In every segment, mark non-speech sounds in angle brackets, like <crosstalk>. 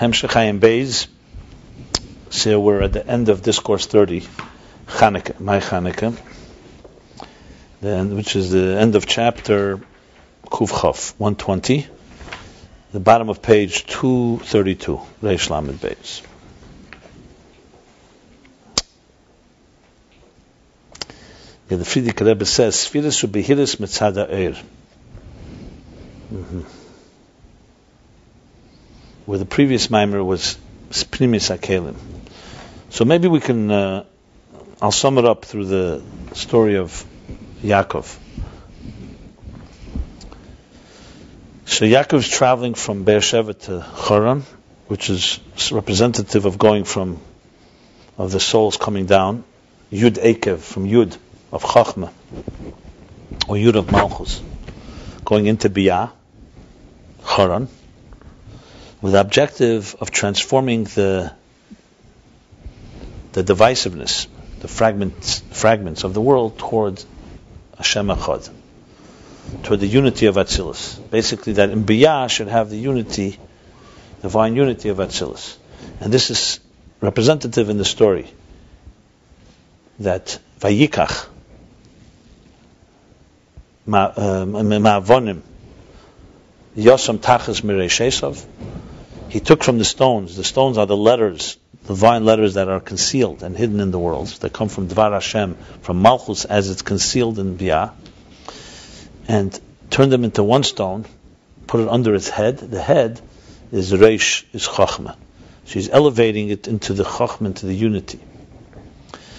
Hemshechayim Beis. So we're at the end of discourse 30, Chanukah, my Chanukah, then, which is the end of chapter Kuf 120, the bottom of page 232, Reish Lamed Beis. Yeah, the Frierdiker Rebbe says, Sfiris ubehiris mitzada eir. Mm-hmm. Where the previous mimer was Pnimis Akelim. So maybe we can, uh, I'll sum it up through the story of Yaakov. So Yaakov is traveling from Beersheba to Haran, which is representative of going from, of the souls coming down, Yud Ekev, from Yud, of Chachma, or Yud of Malchus, going into Biyah, Haran, with the objective of transforming the the divisiveness, the fragments fragments of the world toward Hashem Echad, toward the unity of Atzilus. Basically, that in Biyah should have the unity, divine unity of Atzilus, and this is representative in the story that Vayikach um, Ma'avonim Yosam Tachas Mirei He took from the stones. The stones are the letters, the divine letters that are concealed and hidden in the world. That come from Dvar Hashem, from Malchus as it's concealed in Bia, and turned them into one stone, put it under its head. The head is Reish, is Chachma. She's elevating it into the Chachma, into the unity.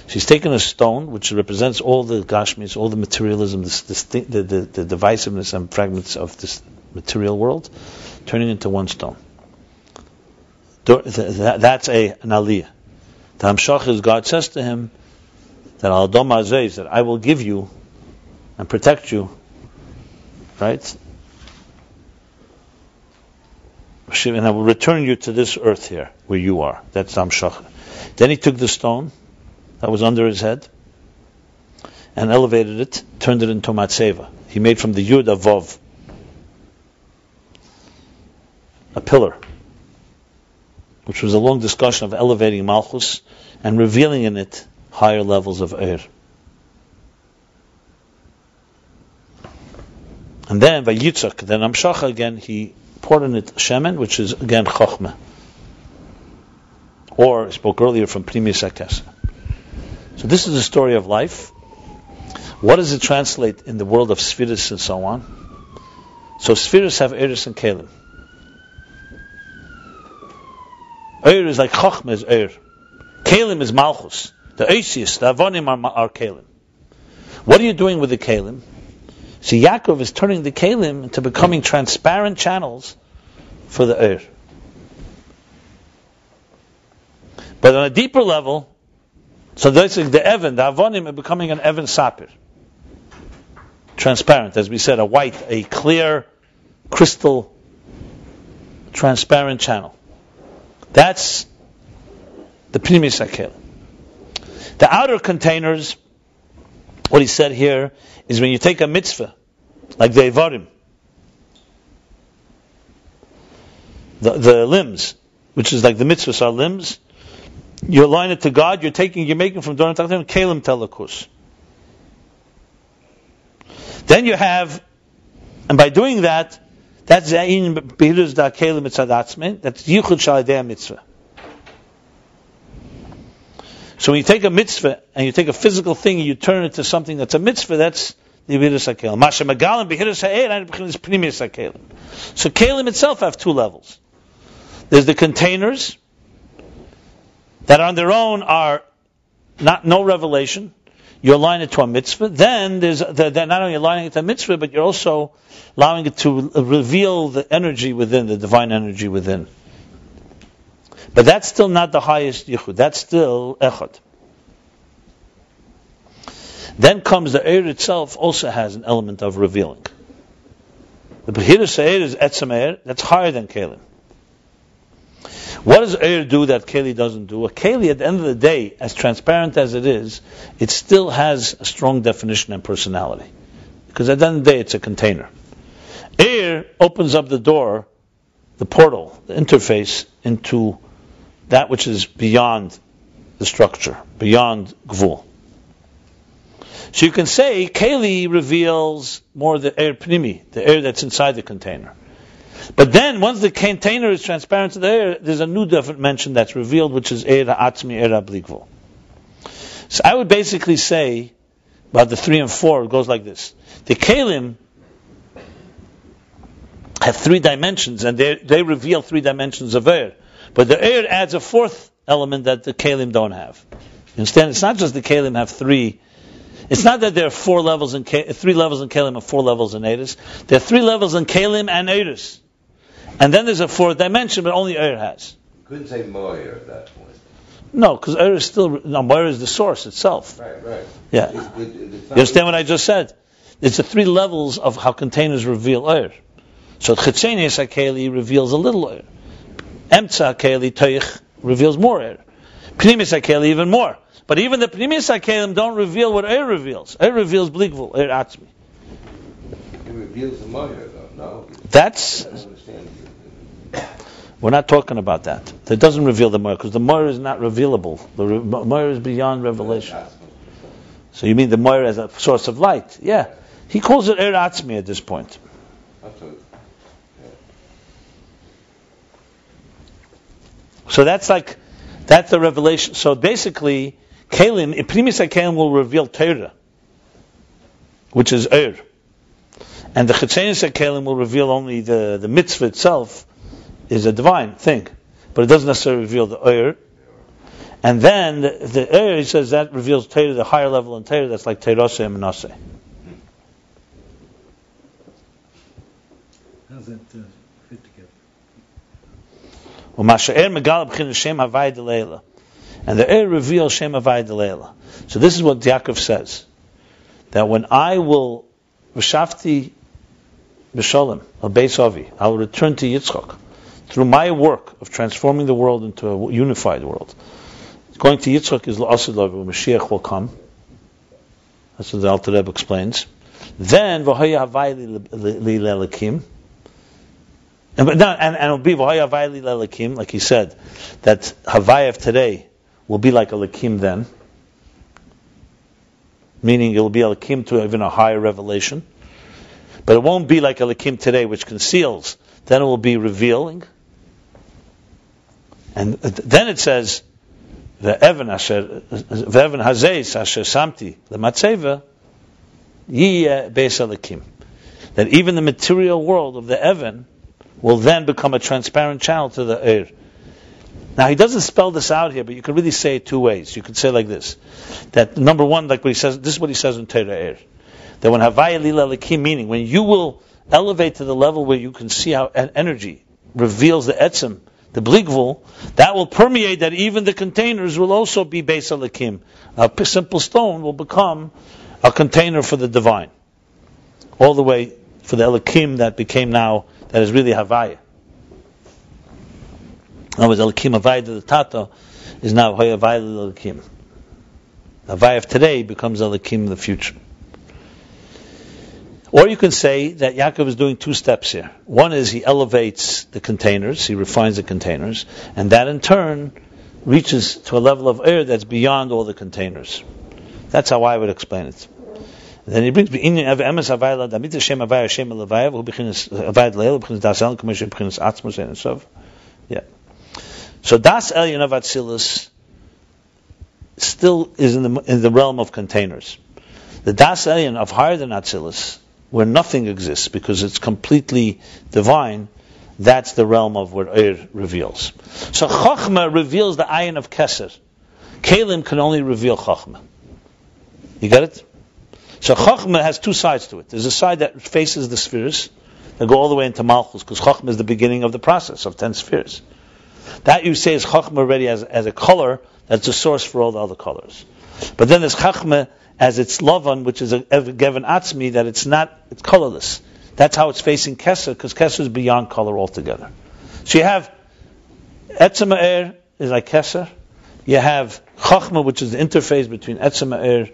She's taken a stone, which represents all the Gashmis, all the materialism, this, this the, the, the divisiveness and fragments of this material world, turning into one stone. That's a, an aliyah. The Hamshach is God says to him that Al that I will give you and protect you, right? And I will return you to this earth here, where you are. That's Hamshach. Then he took the stone that was under his head and elevated it, turned it into matseva. He made from the yud a vav, a pillar, which was a long discussion of elevating malchus and revealing in it higher levels of air. And then by Yitzchak, then Amshacha again, he poured in it shemen, which is again chachma. Or I spoke earlier from Pnimis Akesa. So this is the story of life. What does it translate in the world of spheres and so on? So spheres have Eris and Kalim. Eir is like Chochmah is Eir. Kalim is Malchus. The Eisius, the Avonim are, are Kalim. What are you doing with the Kalim? See, Yaakov is turning the Kalim into becoming transparent channels for the Eir. But on a deeper level, so that's the Evan, the Avonim are becoming an Evan Sapir. Transparent, as we said, a white, a clear, crystal, transparent channel. That's the Pnimis Akel. The outer containers, what he said here, is when you take a mitzvah, like the Evarim, the, the limbs, which is like the mitzvahs are limbs, you align it to God, you're taking, you're making from Doran Tachtim Kalim Telakus. Then you have, and by doing that, that's Zayin Behiruz Da Kalim Mitzadatzme, that's Yichud Shaladei Mitzvah. So when you take a mitzvah and you take a physical thing and you turn it to something that's a mitzvah, that's the Behiruz HaKelim. Masha Magalim Behiruz Ha'er, Behiruz Pnimis HaKelim. So Kalim itself have two levels. There's the containers, that on their own are not no revelation. You align it to a mitzvah. Then there's the, the, not only aligning it to a mitzvah, but you're also allowing it to reveal the energy within, the divine energy within. But that's still not the highest yichud. That's still echad. Then comes the air itself also has an element of revealing. The Behira Seir is Etzem that's higher than Kalim. What does air do that Keli doesn't do? A Keli, at the end of the day, as transparent as it is, it still has a strong definition and personality. Because at the end of the day, it's a container. Air opens up the door, the portal, the interface into that which is beyond the structure, beyond Gvul. So you can say Keli reveals more the air pnimi, the air that's inside the container. But then, once the container is transparent to the air, there's a new dimension that's revealed, which is air atzmi, air ablikvul. So I would basically say about the three and four, it goes like this: the kalim have three dimensions, and they they reveal three dimensions of air. But the air adds a fourth element that the kalim don't have. You understand? It's not just the kalim have three it's not that there are four levels in three levels in Kalim and four levels in Eris. There are three levels in Kalim and Eris. And then there's a fourth dimension, but only Eir has. Couldn't say Moyer at that point. No, because Eir is still no Moyer is the source itself. Right, right. Yeah. It's, it's you understand what I just said? It's the three levels of how containers reveal Eir. So Chitzenius Hakeli reveals a little Eir. Emtza Hakeli Toich reveals more Eir. Pnimis Hakeli even more. But even the Pnimis HaKelim don't reveal what Eir reveals. Eir reveals Blikvul, Eir Atzmi. It reveals the Moyer, though, no? That's... We're not talking about that. That doesn't reveal the Moyer, because the Moyer is not revealable. The re- is beyond revelation. So you mean the Moyer as a source of light? Yeah. He calls it Eir Atzmi at this point. So that's like, that's the revelation. So basically, Kalim, Pnimis Kalim will reveal Torah, which is Ur. And the Chetzenis Kalim will reveal only the, the mitzvah itself is a divine thing. But it doesn't necessarily reveal the Ur. And then the, the Ur, he says that reveals Torah, the higher level in Torah, that's like Teirase and Manasseh. How's that uh, fit together? And the air reveals Shem Avai So this is what Yaakov says. That when I will Rishafti B'Shalom, Beis Avi, I will return to Yitzchak through my work of transforming the world into a unified world. Going to Yitzchak is La'asid when Mashiach will come. That's what the Alter Rebbe explains. Then V'hoya Havai Li Lelakim. And, and, and it'll be V'hoya Havai Li Lelakim, like he said, that Havai of today will be like a Lakim then, meaning it will be a Lakim to even a higher revelation. But it won't be like a Lakim today, which conceals. Then it will be revealing. And then it says, the Evan Asher, the Evan Hazeis Asher Samti, the Matzeva, Yiyeh Beis. That even the material world of the Evan will then become a transparent channel to the air. Now he doesn't spell this out here, but you can really say it two ways. You could say like this: that number one, like what he says, this is what he says in Torah Air, that when Havaya Lila Lakim, meaning when you will elevate to the level where you can see how energy reveals the etzim, the bligvul, that will permeate that even the containers will also be Lakim. A simple stone will become a container for the divine, all the way for the Elakim that became now that is really Havaya. Other words, Elikim Avayda the Tata is now Hoya Avayda Elikim. Avay of today becomes Elikim in the future. Or you can say that Yaakov is doing two steps here. One is he elevates the containers, he refines the containers, and that in turn reaches to a level of air that's beyond all the containers. That's how I would explain it. Then he brings. Yeah. So Das Elyon of Atzilus still is in the, in the realm of containers. The Das Elyon of higher than Atzilus, where nothing exists because it's completely divine, that's the realm of where Eir reveals. So Chochmah reveals the ayin of Keser. Kalim can only reveal Chochmah. You get it? So Chochmah has two sides to it. There's a side that faces the spheres, that go all the way into Malchus, because Chochmah is the beginning of the process of ten spheres. That you say is Chachma already as, as a color, that's the source for all the other colors. But then there's Chachma as its Lavan, which is a given Atzmi, that it's not, it's colorless. That's how it's facing Kesser, because Kesser is beyond color altogether. So you have Etzema Er is like Kesser. You have Chachma, which is the interface between Etzema Er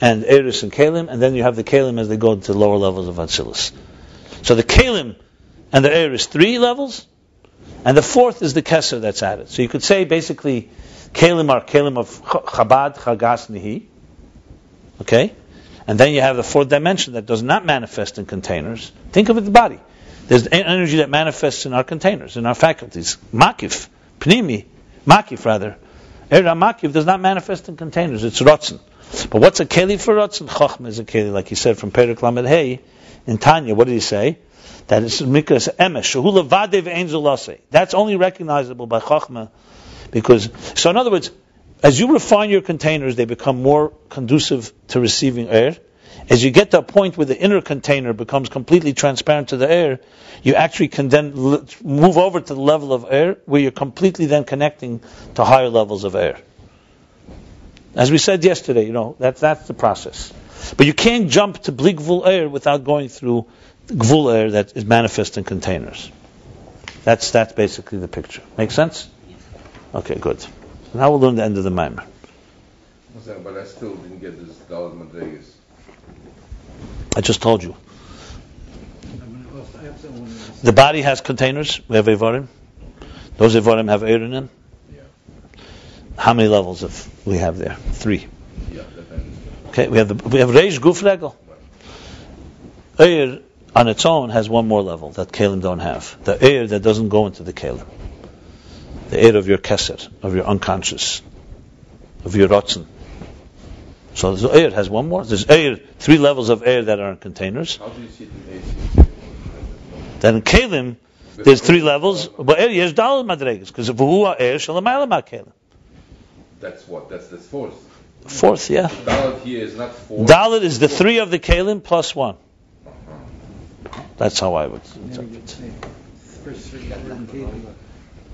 and Eris and Kalim, and then you have the Kalim as they go to lower levels of Atzilus. So the Kalim and the Eris, three levels, And the fourth is the Kesser that's added. So you could say basically, Kalim are Kalim of Ch- Chabad, Chagas, Nihi. Okay? And then you have the fourth dimension that does not manifest in containers. Think of it the body. There's energy that manifests in our containers, in our faculties. Makif, Pnimi, Makif rather. Era Makif does not manifest in containers. It's Rotzen. But what's a Keli for Rotzen? Chochma is a Keli, like he said from Perik Lamed Hey in Tanya. What did he say? That is Mikras Emesh. That's only recognizable by Chochma because, so in other words, as you refine your containers, they become more conducive to receiving air. As you get to a point where the inner container becomes completely transparent to the air, you actually can then l- move over to the level of air where you're completely then connecting to higher levels of air. As we said yesterday, you know, that, that's the process. But you can't jump to Bligvul air without going through Gvul air that is manifest in containers. That's, that's basically the picture. Make sense? Okay, good. Now we'll learn the end of the Maimer. But I still didn't get this Dalit Madregas. I just told you. I'm gonna ask- have someone else. The body has containers. We have Evarim. Those Evarim have air in them. Yeah. How many levels of we have there? Three. Yeah, depends. Okay, we have the, we have Reish Guf Regel. Air on its own has one more level that Kalim don't have. The air that doesn't go into the Kalim. The air of your Keser, of your unconscious, of your Rotzen. So the air has one more. There's air, three levels of air that are in containers. How do you see it in Then in Kalim, there's three levels. But air, yes, Dalal Madregas, because Vuhu air shalamayla ma Kalim. That's what? That's the fourth. Fourth, yeah. Dalit here is not four. Dalit is the three of the Kalim plus one. Uh-huh. That's how I would interpret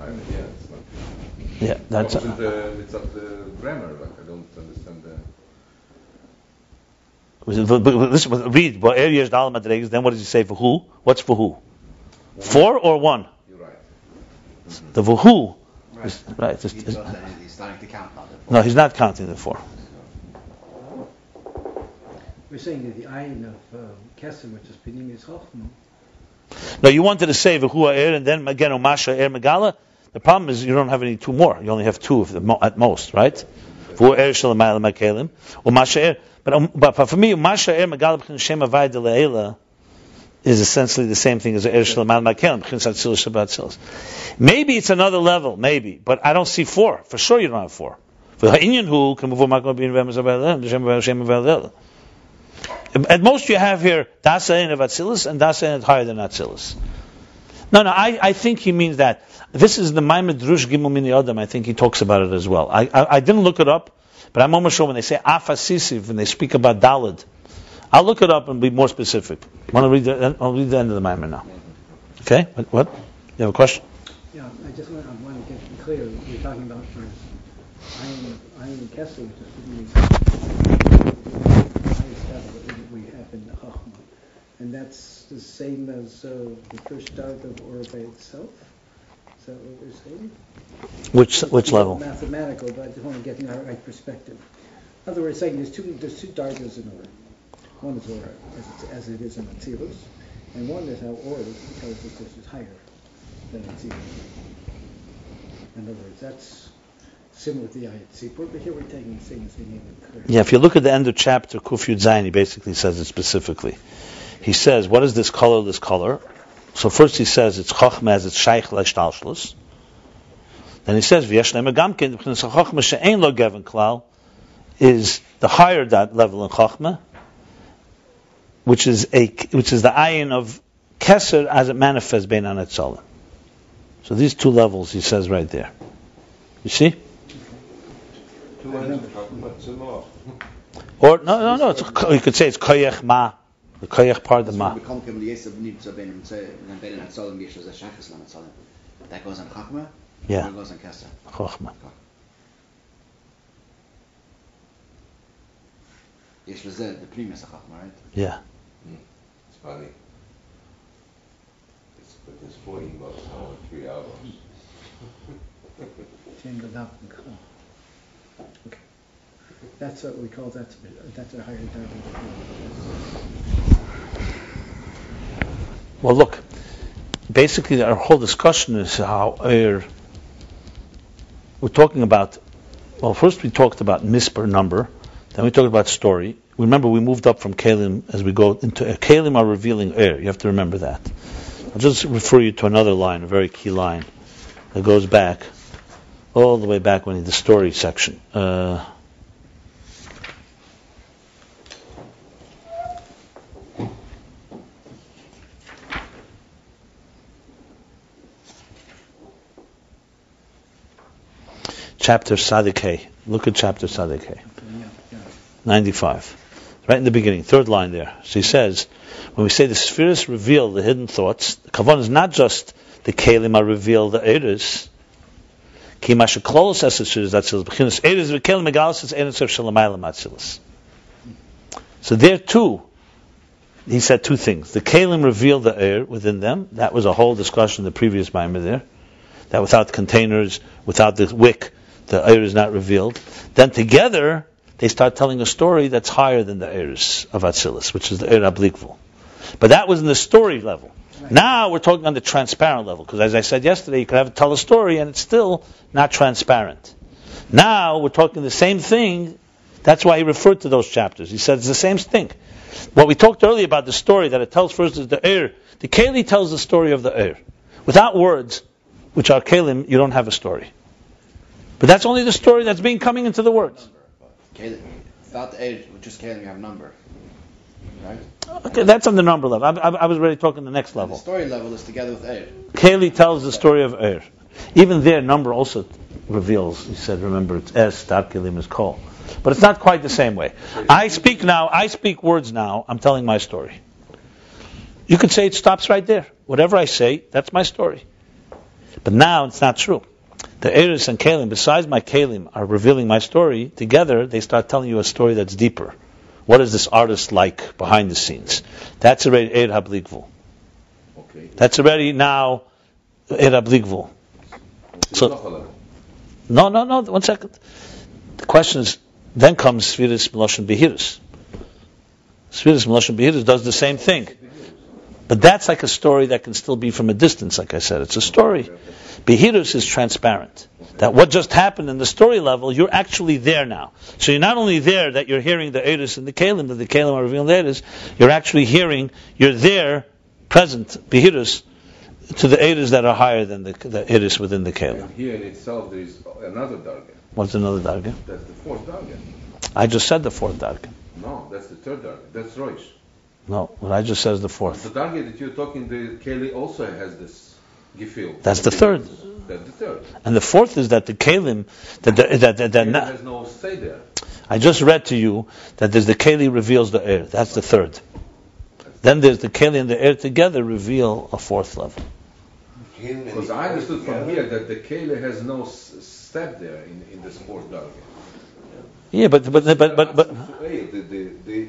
you it. say First three were in Kalim. I mean, yeah, it's not. Yeah, that's What was the, it's up the grammar, like I don't understand the. Listen, read. What areas Dal Madregas? Then what does he say for who? What's for who? Four or one? You're right. The Vuhu. Right. is- Right. He it's- does it's- that, he's starting to count now. no, he's not counting the four. We're saying that the ayin of um, Kesem, which is Pinim, is Chochma. No, you wanted to say Vuhu air and then again Umasha air Megala. The problem is you don't have any two more. You only have two of the mo- at most, right? Vuhu air Shalamayla Makalim. Umasha air. But, um, but for me, Umasha air Megala B'chin Shem Avai De Le'ela is essentially the same thing as air Shalamayla Makalim. B'chin Satzilus Shabbat Tzilas. Maybe it's another level, maybe, but I don't see four. For sure, you don't have four. For Ha'inyan Hu can move Makom Bin Vem Shabbat Le'ela, Shem Avai Shem Avai Le'ela. At most, you have here Dasa of Atzilus and Dasa higher than Atzilus. No, no, I, I think he means that. This is the Maimed Drush Gimel Mini Adam. I think he talks about it as well. I, I, I didn't look it up, but I'm almost sure when they say Afasisiv, when they speak about Dalid, I'll look it up and be more specific. Want to read the, I'll read the end of the Maimed now. Okay? What? what? You have a question? Yeah, I just want, I want to get clear. We're talking about first ayin, ayin Kesem, which is Pinim, the highest level that we have in the Chochma. And that's the same as uh, the first start of Orbe itself? Is that what we're saying? Which which level? Mathematical, but I just want to get the right perspective. In other words, saying there's two, there's two dargas in Or. One is Or, as, it's, as it is in Atzilus, and one is how Or tells us this is higher than Atzilus. In other words, that's similar to the Ayat Sipur, but here we're taking things in even clearer. Yeah, if you look at the end of chapter Kuf Yud Zayin, he basically says it specifically. He says, what is this color, this color? So first he says it's Chochma as it's Shaykh Leshtalshlus. Then he says, V'yesh Lema Gamkin, B'chinas Chochma she'ein lo gevin klal, is the higher that level in Chochma, which is a, which is the ayin of Keser as it manifests Bein Anetzolim. So these two levels he says right there. You see? Two lines are talking about Tzimah. Or no, no, no. It's, you could say it's koyach ma, koyach part of the ma. bekommen kommen die erste Benit zu beinen zu dann beinen an Zollen wie schon Schachs lang Zollen. That goes on Chachma. Yeah. Or goes on Kessa. Chochma. Yes, was the the previous Chachma, right? Yeah. Hmm. It's funny. It's, but there's 14 bucks now in three hours. <laughs> Change the dot and color. Okay. That's what we call, that's, that's a higher darga. Well, look, basically our whole discussion is how er, we're talking about. Well, first we talked about misper number, then we talked about story. Remember, we moved up from Kalim as we go into uh, Kalim are revealing air. You have to remember that. I'll just refer you to another line, a very key line that goes back all the way back when in the story section. Uh, chapter Sadike. Look at chapter Sadike. Yeah, yeah. 95. Right in the beginning, third line there. So he says, when we say the spheres reveal the hidden thoughts, the is not just the kalim are reveal the eris. So there too, he said two things. The kalim reveal the air within them. That was a whole discussion in the previous mimer there. That without containers, without the wick, the air is not revealed. Then together, they start telling a story that's higher than the Eris of Atzilus, which is the Eir Ablikvul. But that was in the story level. Now we're talking on the transparent level, because as I said yesterday, you could have tell a story and it's still not transparent. Now we're talking the same thing. That's why he referred to those chapters. He said it's the same thing. What we talked earlier about the story that it tells first is the Eir. The Keli tells the story of the Eir. Without words, which are Kalim, you don't have a story. But that's only the story that's being coming into the words. Kalim, without the age, just Kalim, you have number. Right? Okay, that's on the number level. I, I, I was already talking the next level. The story level is together with Eir. Kaylee tells the story of Er. Even there, number also reveals. He said, remember, it's Es, Kelim is Kol. But it's not quite the same way. I speak now, I speak words now, I'm telling my story. You could say it stops right there. Whatever I say, that's my story. But now it's not true. The Eris and Kalim, besides my Kalim, are revealing my story. Together, they start telling you a story that's deeper. What is this artist like behind the scenes? That's already Eir Hablikvul. Okay. That's already now Eir Hablikvul. So- No, no, no. One second. The question is, then comes Sviris Meloshin Behirus. Sviris Meloshin Behirus does the same thing. But that's like a story that can still be from a distance, like I said. It's a story. Behirus is transparent. That what just happened in the story level, you're actually there now. So you're not only there that you're hearing the Eris and the Kalim, that the Kalim are revealing the Eris, you're actually hearing, you're there, present, Behirus, to the Eris that are higher than the, the Eris within the Kalim. And here in itself there is another darga. What's another darga? That's the fourth darga. I just said the fourth darga. No, that's the third darga. That's Roish. No, what I just said is the fourth. The darga that you're talking, the Keli also has this. That's the third. That's the third. And the fourth is that the Kalim, that, the, that, that, that na- has no say there. I just read to you that there's the Keli reveals the air. That's the third. Then there's the Keli and the air together reveal a fourth level. Because I understood from here that the Keli has no s- step there in, in this fourth darga. Yeah, but but but but, but Hey, the the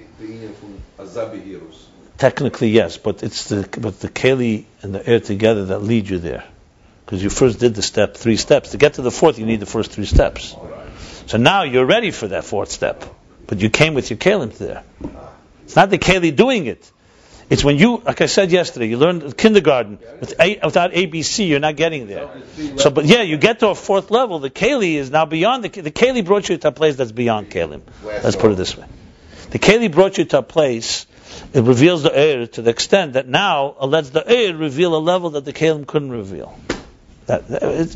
technically yes, but it's the but the Keli and the air together that lead you there. Because you first did the step, three steps. To get to the fourth, you need the first three steps. So now you're ready for that fourth step. But you came with your Kalim there. It's not the Keli doing it. It's when you, like I said yesterday, you learned kindergarten. With a, without ABC, you're not getting there. So, but yeah, you get to a fourth level. The Keli is now beyond the The Keli brought you to a place that's beyond Kalim. Let's put it this way. The Keli brought you to a place. It reveals the air to the extent that now it lets the air reveal a level that the Kalim couldn't reveal. That, that- it's,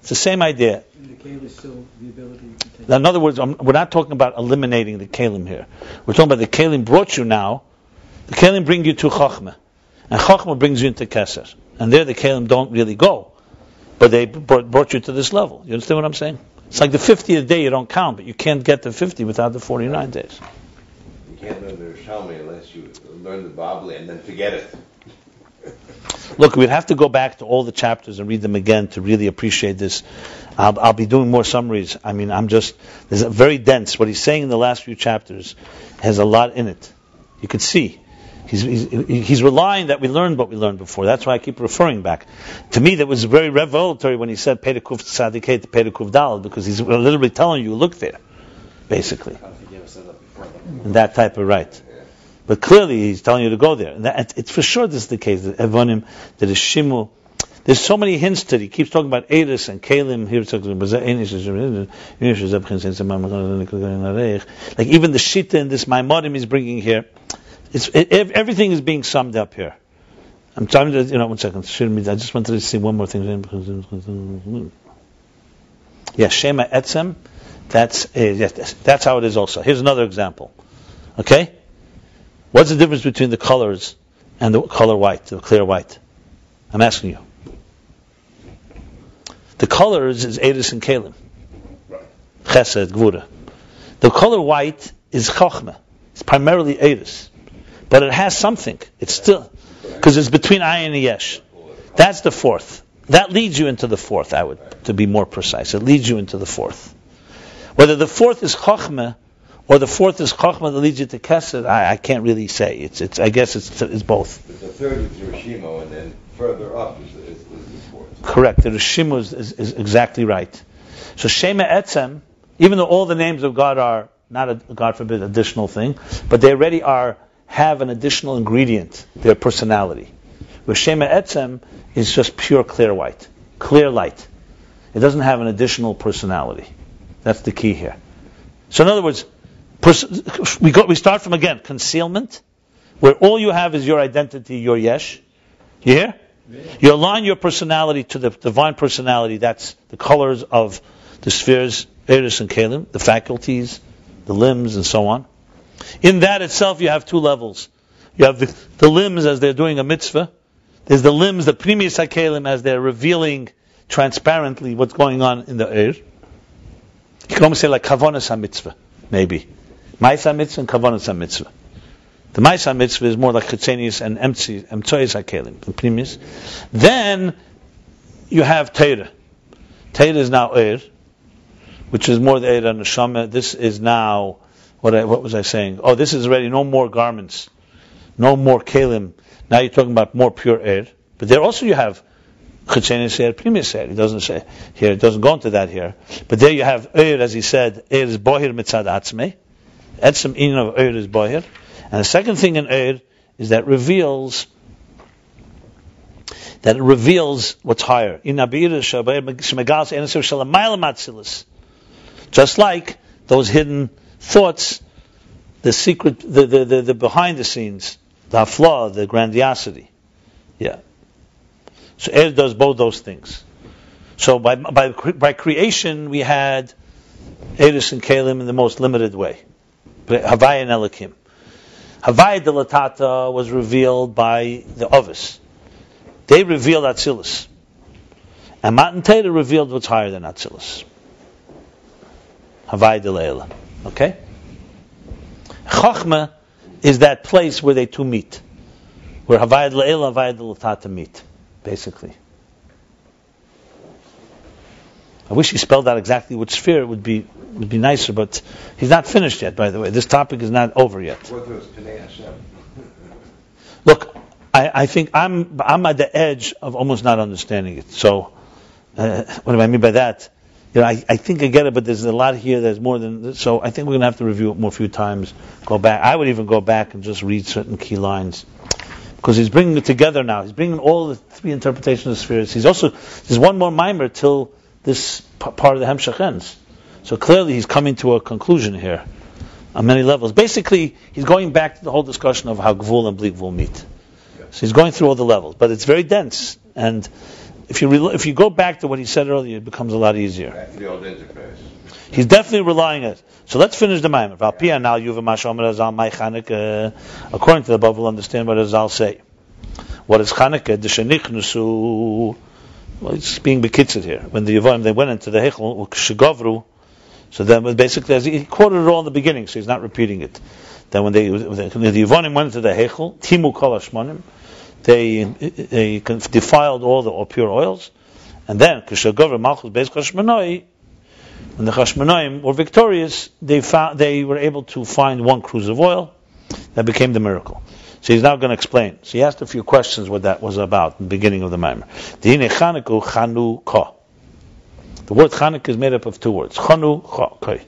it's the same idea. The cave is still the ability to. Now, in other words, I'm, we're not talking about eliminating the kalim here. We're talking about the kalim brought you now. The kalim bring you to chachma, and chachma brings you into keser. And there, the kalim don't really go, but they brought, brought you to this level. You understand what I'm saying? It's like the 50th day you don't count, but you can't get to 50 without the 49 days. Can't learn the Rishalmi unless you learn the Babli and then forget it. Look, we'd have to go back to all the chapters and read them again to really appreciate this. I'll, I'll be doing more summaries. I mean, I'm just, there's a very dense, what he's saying in the last few chapters has a lot in it. You can see. He's, he's, he's relying that we learned what we learned before. That's why I keep referring back. To me, that was very revelatory when he said Pedekuf Tzadikhet to Pedekuf Dal, because he's literally telling you, look there, basically. In that type of right. But clearly, he's telling you to go there. And that, it's for sure this is the case. That Evonim, that is Shimu. There's so many hints to it. He keeps talking about Eris and Kalim. Here it's talking about like even the Shita in this Maimodim he's bringing here. It's, it, everything is being summed up here. I'm trying to, you know, one second. I just wanted to see one more thing. Yeah, Shema Etzem. That's eh, yes, that's how it is. Also, here's another example. Okay, what's the difference between the colors and the color white, the clear white? I'm asking you. The colors is Edis and Kalim. Chesed, Gvura. The color white is Chochmah. It's primarily Edis. But it has something. It's still, because it's between Ayin and Yesh. That's the fourth. That leads you into the fourth, I would, to be more precise. It leads you into the fourth. Whether the fourth is Chochmah or the fourth is Chochmah that leads you to Kesed, I, I can't really say. It's, it's, I guess it's, it's both. But the third is Yerushimu, and then further up is, is, is the fourth. Correct. The Rishimu is, is, is, exactly right. So Shema Etzem, even though all the names of God are not a, God forbid, additional thing, but they already are have an additional ingredient, their personality. Where Shema Etzem is just pure clear white, clear light. It doesn't have an additional personality. That's the key here. So in other words, we, go, we start from again concealment, where all you have is your identity, your yesh. You hear? You align your personality to the divine personality. That's the colors of the spheres, Eris and Kalim, the faculties, the limbs, and so on. In that itself, you have two levels. You have the, the limbs as they're doing a mitzvah. There's the limbs, the pnimis hakelim, as they're revealing transparently what's going on in the air. You can almost say like kavonas mitzvah, maybe. Ma'isa mitzvah and kavonas mitzvah. The Ma'isa mitzvah is more like chitzenius and emtzoyis hakelim, the pnimis. Then you have Torah. Torah is now air, which is more the air and the This is now what, I, what was I saying? Oh, this is already no more garments, no more kalim. Now you're talking about more pure air. But there also you have He doesn't say here, it doesn't go into that here. But there you have air, as he said, air is bohir mitzad atzme. Etzem in of air is bohir. And the second thing in air is that reveals that it reveals what's higher. Just like those hidden thoughts, the secret, the, the, the, the behind the scenes, the flaw, the grandiosity. Yeah. So Er does both those things. So by, by, by creation, we had Eris and Kalim in the most limited way. Havaya and Elikim. Havaya Delatata was revealed by the Ovis. They revealed Atzilus. And Matan Torah revealed what's higher than Atzilus. Havaya Delayla. Okay? Chachma is that place where they two meet. Where Havayad La'il and Latata meet, basically. I wish he spelled out exactly which sphere it would be would be nicer, but he's not finished yet, by the way. This topic is not over yet. Look, I, I think I'm I'm at the edge of almost not understanding it. So, uh, what do I mean by that? you know, I, I think I get it, but there's a lot here. that's more than so. I think we're going to have to review it more a few times. Go back. I would even go back and just read certain key lines because he's bringing it together now. He's bringing all the three interpretations of spheres. He's also there's one more mimer till this p- part of the Hemshech ends. So clearly he's coming to a conclusion here on many levels. Basically, he's going back to the whole discussion of how Gvul and Bli Gvul meet. So he's going through all the levels, but it's very dense and if you re- if you go back to what he said earlier, it becomes a lot easier. The old interface. He's definitely relying on it. So let's finish the Maimon. According to the above, we'll understand what Azal say. What is Chanukah? The Shenichnusu. Well, it's being bekitzer here. When the Yavanim they went into the Hechel, Shigavru. So then, basically, as he quoted it all in the beginning, so he's not repeating it. Then when they, the Yavanim went into the Hechel, Timu Kol Hashmonim, they, they defiled all the pure oils, and then Kishagover Malchus Beis Chashmanoi, when the Chashmanoim were victorious, they found they were able to find one cruse of oil that became the miracle. So he's now going to explain. So he asked a few questions what that was about in the beginning of the Maimer. The word Chanukah is made up of two words. Chanu,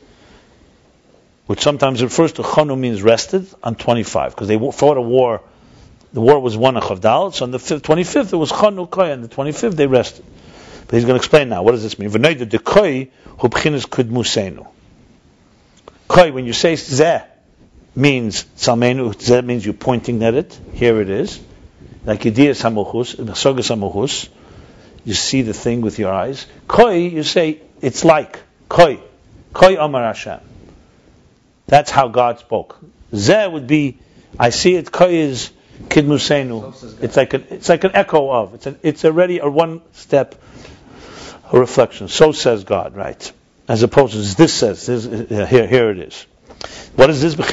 which sometimes refers to Chanu means rested on 25, because they fought a war. The war was won of Chavdal, so on the 25th it was Chanu Koy, and the 25th they rested. But he's going to explain now. What does this mean? V'noida de Koy hu b'chinas kudmusenu. Koy, when you say Zeh, means Salmenu, Zeh means you're pointing at it. Here it is. Like Yediyas HaMuchus, Sogas HaMuchus. You see the thing with your eyes. Koi, you say, it's like. Koi. Koi Amar Hashem. That's how God spoke. Zeh would be, I see it, Koi is Kidmusenu. It's like, an, it's like an echo of. It's, an, it's already a one step a reflection. So says God, right? As opposed to this says, this, uh, here, here it is. What is this? Which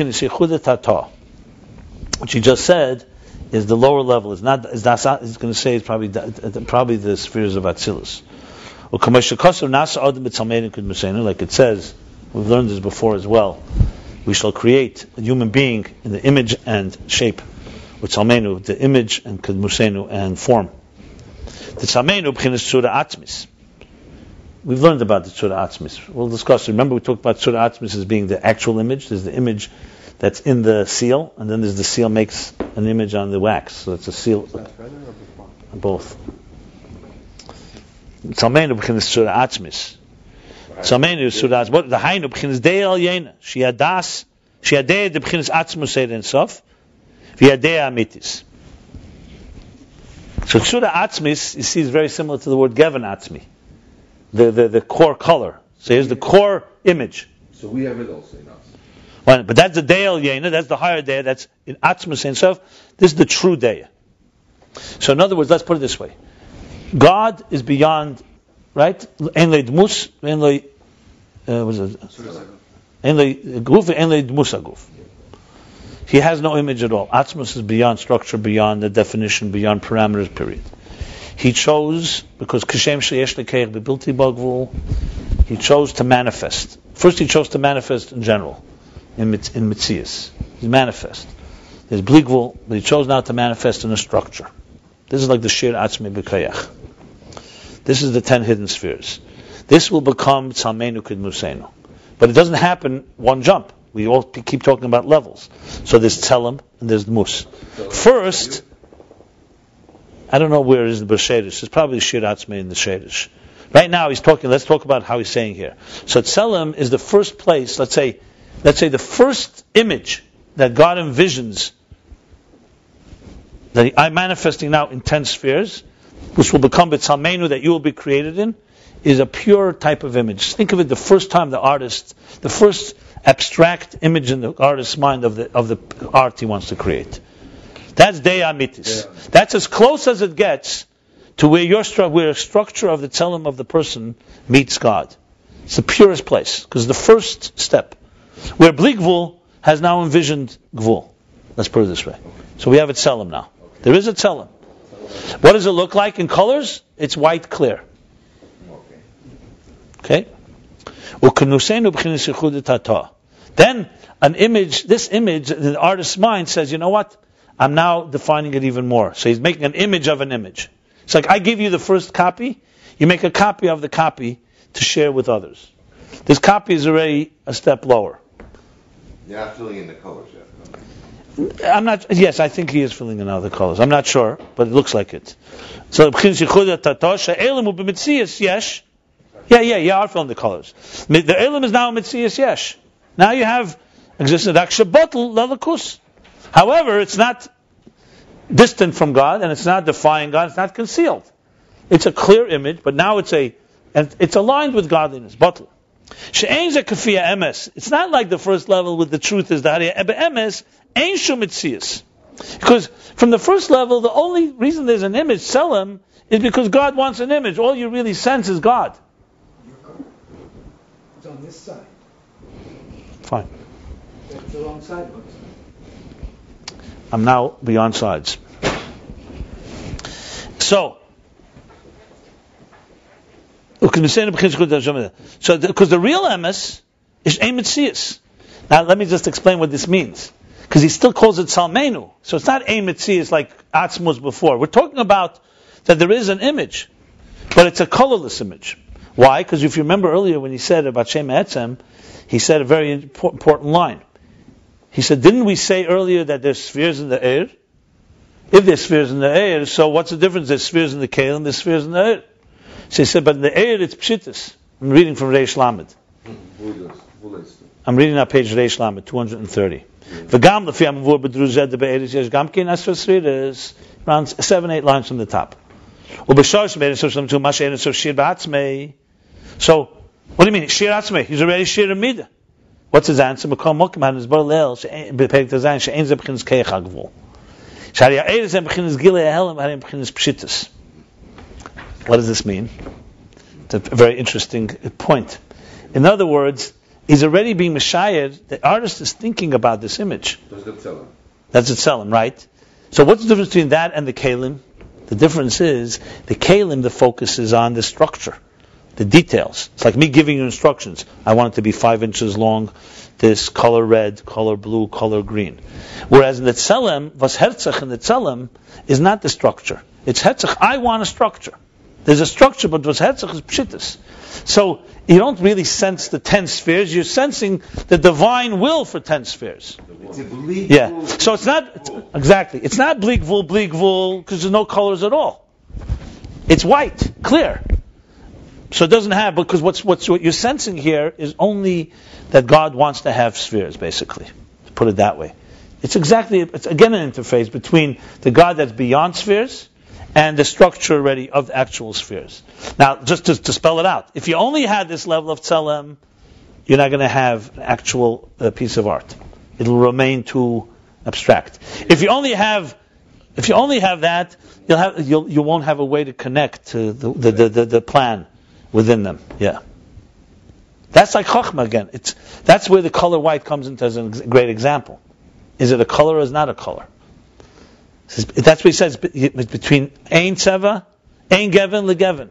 he just said is the lower level. Is not. Is that's. He's going to say it's probably probably the spheres of Atzilus. Like it says, we've learned this before as well. We shall create a human being in the image and shape, with Salmenu, the image and Kedmusenu and form. The Salmenu b'chinas tzura atzmis. We've learned about the tzura atzmis. We'll discuss. Remember, we talked about tzura atzmis as being the actual image. There's the image that's in the seal, and then there's the seal makes an image on the wax. So it's a seal. Both. Tzalmeinu b'chinas surah atzmis. Tzalmeinu surah atzmis. What the hainu b'chinas dey al yena. Shiadas. Shiadei de b'chinas atzmus seid in sof. V'yadei amitis. So surah atzmis, you see, is very similar to the word gevan atzmi. The, the, the core color. So here's the core image. So we have it also in us. Well, but that's the Deil Yena, that's the higher Deya, that's in Atzmus himself. This is the true Deya. So in other words, let's put it this way. God is beyond, right? En le dmus, en le, uh, what is it? En le guf, en le dmusaguf. He has no image at all. Atzmus is beyond structure, beyond the definition, beyond parameters, period. He chose, because Kashem Sheyesh Lekeich Bebilti Bagvul, he chose to manifest. First he chose to manifest in general in, in Mitzias. Manifest. There's Bligvul, but he chose not to manifest in a structure. This is like the Shir Atzmi B'Kayach. This is the ten hidden spheres. This will become Tzalmenu Kidmusenu. But it doesn't happen one jump. We all keep talking about levels. So there's Tzelem and there's Mus. First, I don't know where it is in the Shadish. It's probably Shir Atzmi in the Shadish. Right now he's talking, let's talk about how he's saying here. So Tzelem is the first place, let's say, let's say the first image that God envisions that I'm manifesting now in ten spheres, which will become B'tzalmenu that you will be created in, is a pure type of image. Think of it the first time the artist, the first abstract image in the artist's mind of the of the art he wants to create. That's Dei Amitis. Yeah. That's as close as it gets to where your where a structure of the tzelem of the person meets God. It's the purest place because the first step. Where Bligvul has now envisioned Gvul. Let's put it this way. So we have a Tselem now. There is a Tselem. What does it look like in colors? It's white clear. Okay? Then an image, this image, in the artist's mind says, you know what? I'm now defining it even more. So he's making an image of an image. It's like I give you the first copy, you make a copy of the copy to share with others. This copy is already a step lower. You're not filling in the colors yet. I'm not. Yes, I think he is filling in other colors. I'm not sure, but it looks like it. So yes, yeah, yeah, you are filling the colors. The elim is now mitzias yes. Now you have existed akshabotel lalakus. However, it's not distant from God, and it's not defying God. It's not concealed. It's a clear image, but now it's a, and it's aligned with godliness. Bottle. It's not like the first level with the truth is that emes ain shumitzias. Because from the first level, the only reason there's an image, selim, is because God wants an image. All you really sense is God. It's on this side. Fine. It's the wrong side. I'm now beyond sides. So, so, because the real emes is emetzias. Now, let me just explain what this means. Because he still calls it salmenu. So it's not emetzias like atzmus before. We're talking about that there is an image, but it's a colorless image. Why? Because if you remember earlier when he said about Shem Etzem, he said a very important line. He said, didn't we say earlier that there's spheres in the air? If there's spheres in the air, so what's the difference? There's spheres in the Kalim, there's spheres in the air. So he said, but in the air it's pshitis. I'm reading from Reish Lamed. I'm reading on page Reish Lamed, 230. V'gam lefi amavur bedruzed be'eris yesh gam kin asfasridas. Around seven, eight lines from the top. U'b'shosh be'eris of to mash eris of shir ba'atzmei. So, what do you mean? Shir atzmei. He's already shir amida. What's his answer? Mekom mokim hanis bar leil be'perik tazayin she'en ze b'chinas keich ha'gvul. Shari ha'eris hem b'chinas gilei ha'helim harim b'chinas pshitas. What does this mean? It's a very interesting point. In other words, he's already being Messiah. The artist is thinking about this image. That's the tzelem. That's it selling, right? So what's the difference between that and the kalim? The difference is the kalim, the focus is on the structure, the details. It's like me giving you instructions. I want it to be five inches long, this color red, color blue, color green. Whereas in the tzelem, was herzach in the tzelem is not the structure. It's herzach. I want a structure. There's a structure, but what's herzach is pshittas. So you don't really sense the ten spheres. You're sensing the divine will for ten spheres. Yeah. So it's not exactly. It's not bleak vul, bleak vul, because there's no colors at all. It's white, clear. So it doesn't have because what's what's what you're sensing here is only that God wants to have spheres, basically. To put it that way. It's exactly it's again an interface between the God that's beyond spheres and the structure already of actual spheres. Now, just to, to spell it out, if you only had this level of tzelem, you're not going to have an actual uh, piece of art. It'll remain too abstract. If you only have if you only have that, you'll have you'll, you won't have a way to connect to the the, the, the, the plan within them. Yeah. That's like Chokhmah again. It's, that's where the color white comes into as a great example. Is it a color or is not a color? That's what he says between Ein Seva, Ein Gevin, Legevin.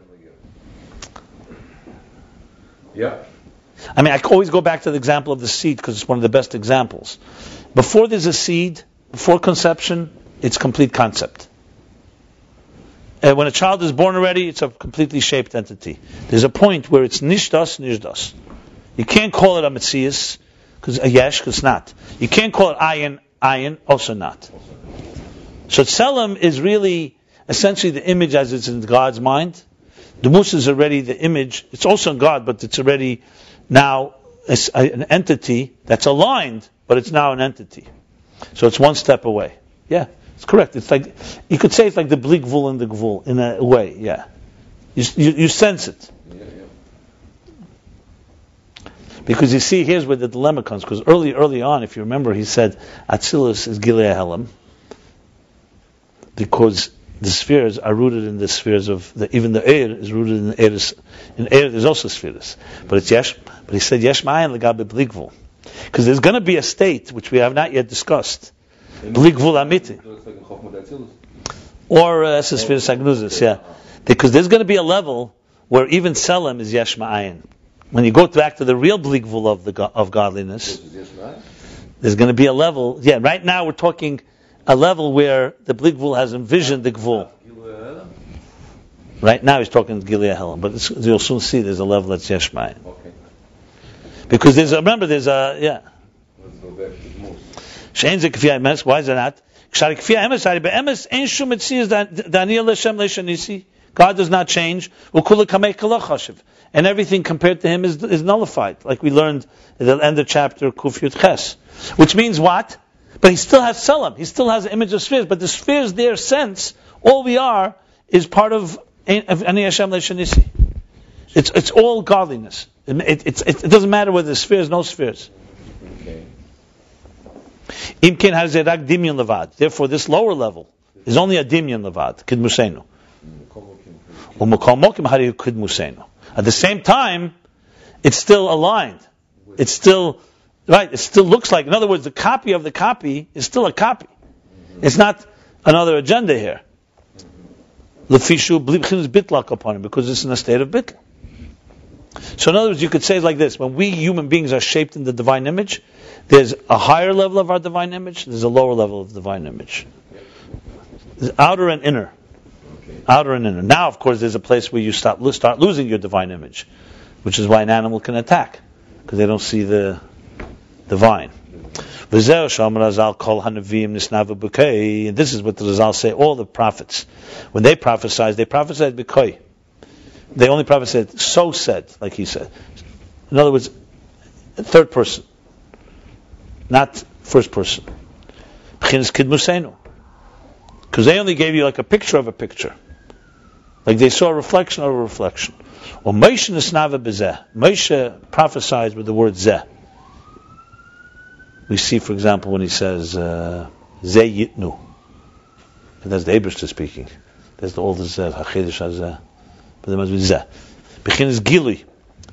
Yeah. I mean, I always go back to the example of the seed because it's one of the best examples. Before there's a seed, before conception, it's complete concept. And when a child is born already, it's a completely shaped entity. There's a point where it's nishdas, nishdas. You can't call it a mitzias, because a yesh, because not. You can't call it ayin, ayin, also not. So Tselem is really essentially the image as it's in God's mind. The Musa is already the image. It's also in God, but it's already now an entity that's aligned, but it's now an entity. So it's one step away. Yeah, it's correct. It's like you could say it's like the bleak vul and the gvul in a way. Yeah, you, you, you sense it. Because you see, here's where the dilemma comes. Because early, early on, if you remember, he said Atzilus is Gilead Helam, because the spheres are rooted in the spheres of the, even the air is rooted in the air. In air, there's also spheres, but it's yesh. But he said yesh ma'ayin legabe bligvul, because there's going to be a state which we have not yet discussed, bligvul amiti, or uh, spheres agnuzis, yeah, because there's going to be a level where even selim is yesh ma'ayin. When you go back to the real bligvul of the of godliness, there's going to be a level. Yeah, right now we're talking a level where the Bligvul has envisioned the Gvul. Right now he's talking Gilead Helam, but you'll soon see there's a level that's. Okay. Because there's a, remember there's a yeah. Shein zekfia emes. Why is that not? Kfia emes hari beemes ein shum etzias Daniel Leshem Leshanisi. God does not change. And everything compared to Him is, is nullified, like we learned at the end of chapter Kuf Yud Ches. Which means what? But he still has Selam. He still has the image of spheres. But the spheres, their sense, all we are is part of Ani Hashem Leishanisi. It's, it's all godliness. It, it, it, it, doesn't matter whether there's spheres, no spheres. Imkin has a rak dimyon levad. Therefore, this lower level is only a dimyon levad, kid musenu. At the same time, it's still aligned. It's still Right? It still looks like, in other words, the copy of the copy is still a copy. It's not another agenda here. Lefishu blibchin bitlak upon him because it's in a state of bitl. So in other words, you could say it like this: When we human beings are shaped in the divine image, there's a higher level of our divine image. There's a lower level of divine image. There's outer and inner. Outer and inner. Now, of course, there's a place where you start, start losing your divine image, which is why an animal can attack, because they don't see the divine. And this is what the Rizal say, all the prophets. When they prophesied, they prophesied b'koi. They only prophesied, so said, like he said. In other words, third person, not first person. Because they only gave you like a picture of a picture. Like they saw a reflection of a reflection. Or Moshe Nisnava Bezeh. Moshe prophesied with the word Zeh. We see, for example, when he says uh, Zeh Yitnu. And that's the Abishta speaking. That's the oldest Zeh, HaChedesh HaZeh. But there must be Zeh. Bechinas Gili,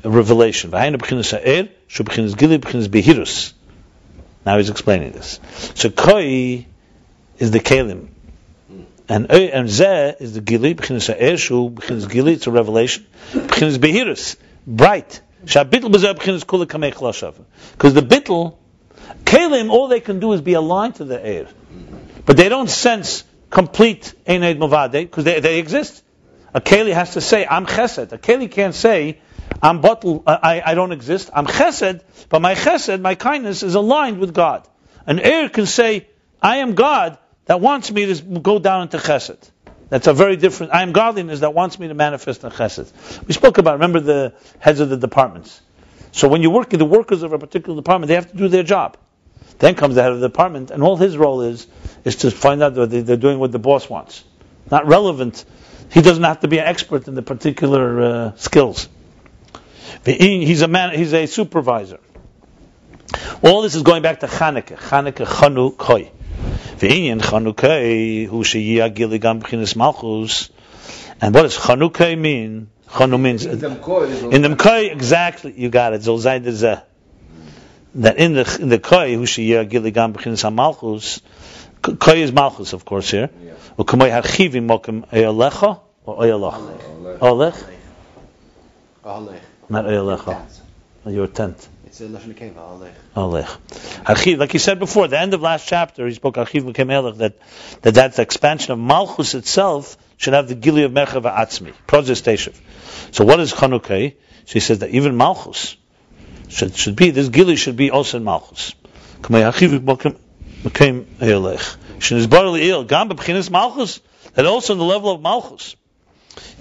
a revelation. V'hainu bechinas Ha'er, shu Behirus. Now he's explaining this. So Koi is the Kalim. And and Zeh is the Gili, B'chinas Ha'eshu, B'chinas Gili, it's a revelation. B'chinas Behirus, bright. Shabitl B'zeh B'chinas Kula Kamei Chlashav. Because the Bitl, Kalim, all they can do is be aligned to the air. But they don't sense complete Eid Mavade, because they, they exist. A Kali has to say, I'm Chesed. A Kali can't say, I'm bottle, I, I don't exist. I'm Chesed, but my Chesed, my kindness, is aligned with God. An air can say, I am God, that wants me to go down into chesed. That's a very different. I am godliness that wants me to manifest in chesed. We spoke about. Remember the heads of the departments. So when you work, the workers of a particular department, they have to do their job. Then comes the head of the department, and all his role is is to find out that they're doing what the boss wants. Not relevant. He doesn't have to be an expert in the particular uh, skills. He's a man. He's a supervisor. All this is going back to Chanukah. Chanukah Chanu Koi. V'inyan Chanukah hu sheyiyah gam b'chinas malchus. And what does Chanukah mean? Chanu means in the koi exactly. You got it. Zolzai dezeh. That in the in the koi who sheyiyah gili gam b'chinas malchus. Koi is malchus, of course here. U'kamoy harchivim mokim eyalecha or eyalach. Olech. Not eyalecha. Your tent. It's lashon Alech. Archiv, like he said before, the end of last chapter, he spoke Archiv Mekemelech that that that the expansion of Malchus itself should have the gili of Merchav Atzmi, Prozestashiv. So what is Chanukah? She says that even Malchus should should be this gili should be also in Malchus. Kamei Archiv Mekem Elech. Shnizbar Li'il Gam B'Chinas Malchus. That also in the level of Malchus.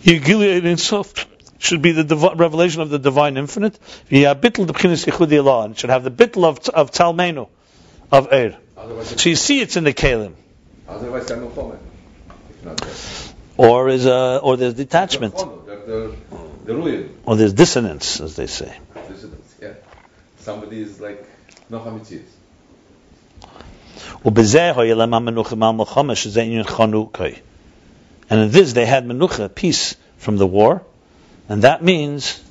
Yigili in Sof should be the div- revelation of the divine infinite. And it should have the bitl of, of Talmenu, of Er. So you see it's in the Kalim. Otherwise, Or is uh, or there's detachment. Or there's dissonance, as they say. Dissonance, yeah. Somebody is like no hamitzis. And in this they had menucha, peace from the war, and that means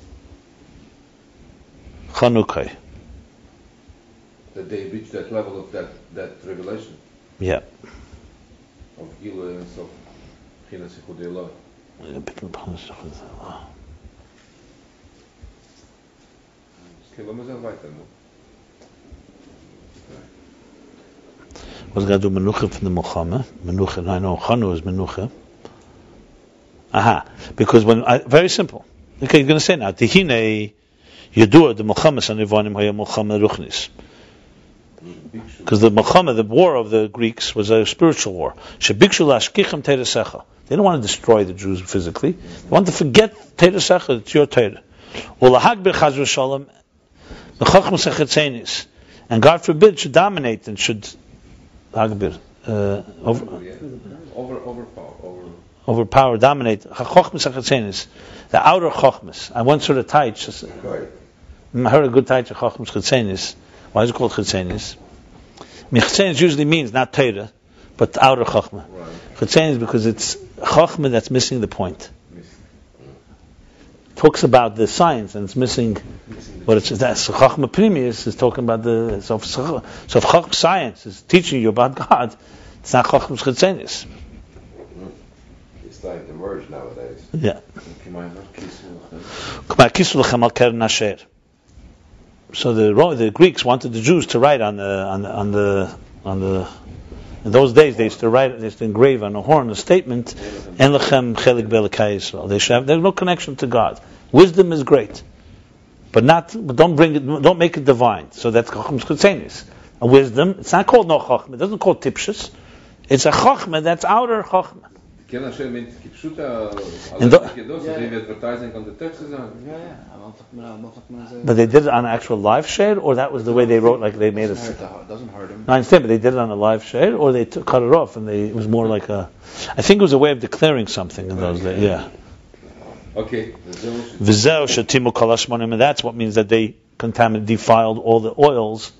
Chanukah. That they reach that level of that, that revelation. Yeah. Of Gila and so. Okay, vamos weiter, no? Was going to do menucha from the milchama? Menucha, I know Chanu is menucha. Aha. Because when, I, very simple. Okay, you're going to say now, Tihine Yadua, the milchama milchama Ruchnis. Because the milchama, the war of the Greeks, was a spiritual war. They don't want to destroy the Jews physically. They want to forget teresecha, it's your mechachmus And God forbid should dominate and should. Uh, over, overpower, over overpower, dominate. The outer chokhmas. I once heard a taich. Mm, I heard a good taich of chokhmas chetzenis. Why is it called chetzenis? Chetzenis usually means not Torah, but outer chokhmah. Chetzenis because it's chokhmah that's missing the point. Talks about the science and it's missing what it's that's chokhmah primius is talking about the so if, so if science is teaching you about God, it's not chokhmah chetzenis starting to merge nowadays. Yeah. So the the Greeks wanted the Jews to write on the on the on the on the In those days, they used to write, they used to engrave on a horn a statement, "En lechem chelik Yisrael." They should have, there's no connection to God. Wisdom is great, but not, but don't bring it, don't make it divine. So that's chacham chutzenis. A wisdom, it's not called no chachma. It doesn't call tipshus. It's a chachma that's outer chachma and the, yeah, yeah. advertising on the. Yeah, yeah. But they did it on actual live share, or that was the way they wrote, like they made a. Doesn't, hurt, him. No, I understand, but they did it on a live share, or they took, cut it off, and they, it was more like a. I think it was a way of declaring something in those days. Yeah. Okay. Vizel shatimu kalashmonim, and that's what means that they contaminated, defiled all the oils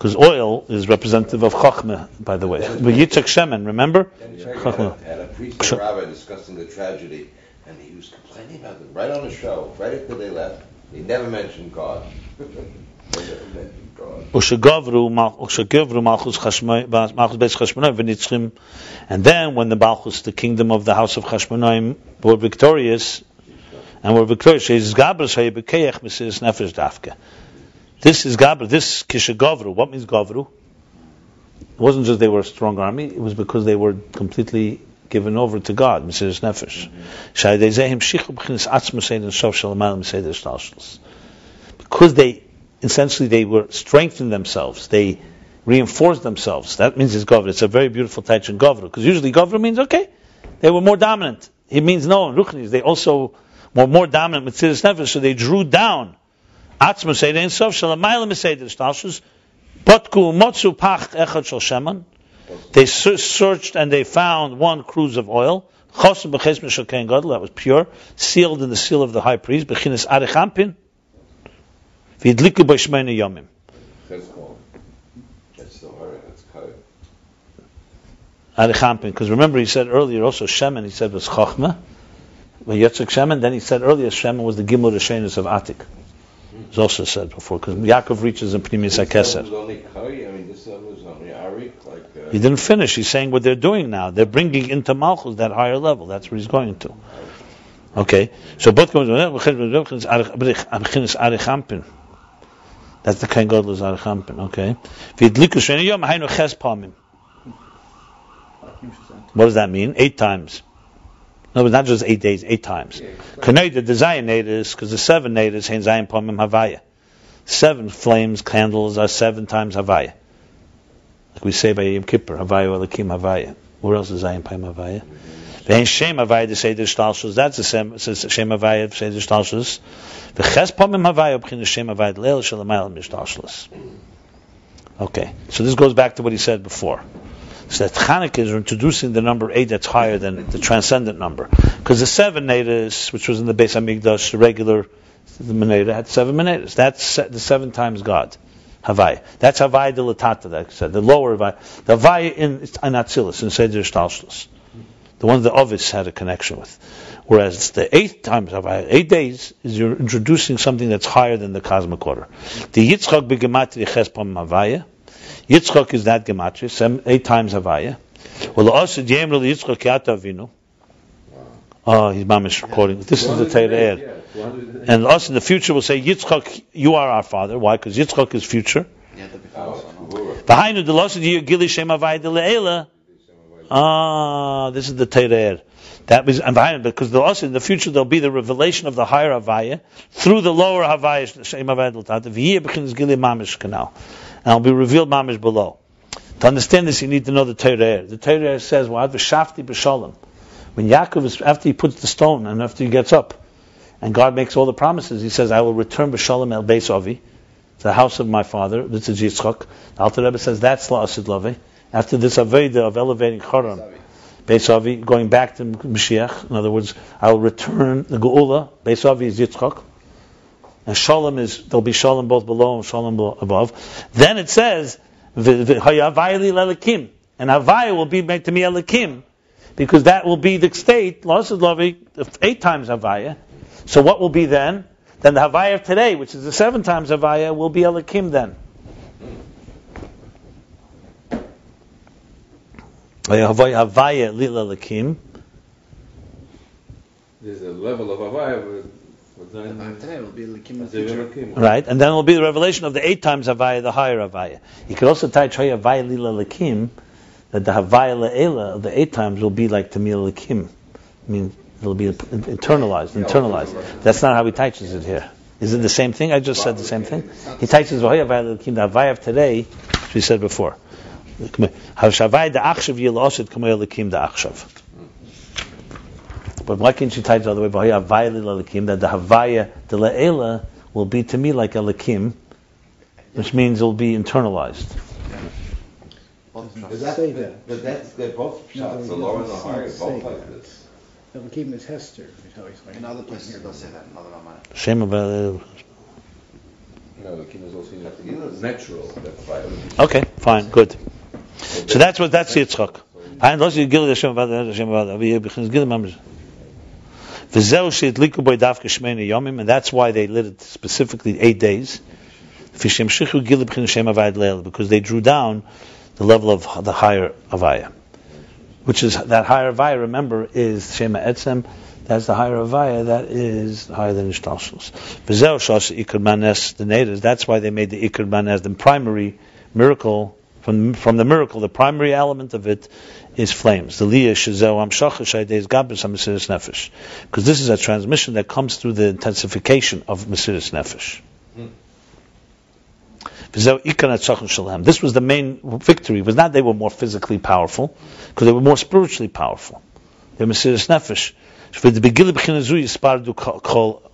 because oil is representative of chachma, by the way. But Yitzchak Shemen, remember? Check had, a priest and rabbi discussing the tragedy, and he was complaining about them right on the show, right after they left. He never mentioned God. they <laughs> never mentioned God. Ushagavru mal- ushagavru malchus chashmoi- ba- malchus beis chashmonaim v'nitzchim, and then when the malchus, the kingdom of the house of Chashmonaim, were victorious, and were victorious, This is gabra. This kishagavru. What means gavru? It wasn't just they were a strong army. It was because they were completely given over to God. Mesiris nefesh. Mm-hmm. Shayidei zeh himshichu b'chinas atzmus ein sof shalamayim meseder shtalshus. Because they essentially they were strengthened themselves. They reinforced themselves. That means it's governor. It's a very beautiful touch in governor. Because usually governor means okay, they were more dominant. It means no. Ruchnis, they also were more dominant with Tziris Nefesh, so they drew down. Atzma Ein Sof Shalamayla Meseder Stalshus Botku Motzu Pach Echad Shal Sheman. They searched and they found one cruse of oil. Chosim B'ches Mishal Ken Gadol, that was pure, sealed in the seal of the high priest. Bechinas Arechampin. V'yidliku B'shmeina Yomim. Chizkon. That's the word, that's code. Arechampin. Because remember, he said earlier also Shemen, he said was Chochma. When Yitzchak Shemen, then he said earlier Shemen was the Gimel Rishenus of Atik. It's also said before, because Yaakov reaches in Pnimis This one HaKeser. was only Koi, I mean, this one was only Arik, like, uh, He didn't finish. He's saying what they're doing now. They're bringing into Malchus that higher level. That's where he's going to. Okay. So both goes. That's the kind God is Arichampin. Okay. V'yidliku sheni yom hainu ches palmim. What does that mean? Eight times. No, but not just eight days, eight times. Kaneda, the Zion natives, because the seven natives, hein Zion palmim havaya. Seven flames, candles are seven times havaya. Like we say by Yom Kippur, Havaya Elakim Havaya. Where else is Zion Paim Havaya? Vein Shem Havaya the Seder Shtalshus. That's the Shem, Havaya the Seder Shtalshus. V'ches Pamim Havaya b'chin Shem Havaya Leil Shalamayel Mishtalshus. Okay, so this goes back to what he said before. So that Chanukah is introducing the number eight that's higher than the transcendent number. Because the seven natives, which was in the Beis Hamikdash, the regular the Meneda had seven Menedas. That's the seven times God. Havai. That's Havai de Latata that I said. The lower Havai. The Havai in, in Atzilus, in Seder. The one the Ovis had a connection with. Whereas the eighth times Havai, eight days, is you're introducing something that's higher than the cosmic order. The Yitzchak begematri chespam Havaya. Yitzchak is that gematria, seven, eight times Havaya. Well, the Osid Yemrel Yitzchak Yata Avinu. Oh, he's mamish recording. This is the Torah. Yeah, 200 And us in the future will say, Yitzchak, you are our father. Why? Because Yitzchak is future. Yeah, that'd be false. I know. Gvura. V'hainu de losid yu gili shem avai de le'ela. Ah, this is the Terer. That was and v'hainu because the also in the future there'll be the revelation of the higher Havaya through the lower Havaya shem avai de l'tata. V'yeh b'chinas gili mamish canal, and it'll be revealed mamish below. To understand this, you need to know the Terer. The Terer says, "What v'shafti b'shalom." When Yaakov is after he puts the stone and after he gets up, and God makes all the promises, he says, "I will return b'shalom el beis avi." to the house of my father. This is Yitzchak. The Alter Rebbe says that's la'asid lave. Eh? After this aveda of elevating Charan, Beisavi, going back to Mashiach. In other words, I will return the Geula. Beisavi is Yitzchak. And Shalom is, there'll be Shalom both below and Shalom above. Then it says, "V- v- li lelakim. And Havaya will be made to me Elakim. Because that will be the state, eight times Havaya. So what will be then? Then the Havaya of today, which is the seven times Havaya, will be Elakim then. Havaya Lila. There's a level of Havaya with, with The nine vibe today will be like in the as they future. ever came. Right? And then it will be the revelation of the eight times Havaya, the higher Havaya. You could also tie Chaya Havaya Lila Lakim that the Havaya Le'ela of the eight times will be like Tamil Lakim. I mean, it'll be internalized, internalized. That's not how he teaches it here. Is it the same thing? I just said the same thing. He teaches Vahaya Havaya Lakim, the Havaya of today, which we said before. Havaya the Achshav Yilosid Kamay Lakim the Achshav. But why can't you tie it the other way? Vahaya Havaya Lakim, that the Havaya the Le'ela will be to me like a Lakim, which means it'll be internalized. But that's, but that's, they're both shots, the lower and the higher, both like this. Elohim is Hester, is how he's In other places it does say that, in other Ramayana. Shame about it. No, the king is also natural. That's why. Okay, fine, good. So that's what that's the Yitzchak. And that's why they lit it specifically eight days. Because they drew down the level of the higher Avaya. Which is, that higher Avaya, remember, is Shema Etzem, that's the higher Avaya, that is higher than the natives, that's why they made the Ikur Manes, the primary miracle, from, from the miracle, the primary element of it is flames. The Liyah Shazeu Amshacha Shaydei Gabris Mesiris Nefesh. Because this is a transmission that comes through the intensification of Mesiris Nefesh. This was the main victory. It was not they were more physically powerful, because they were more spiritually powerful. They were Mesiris Nefesh.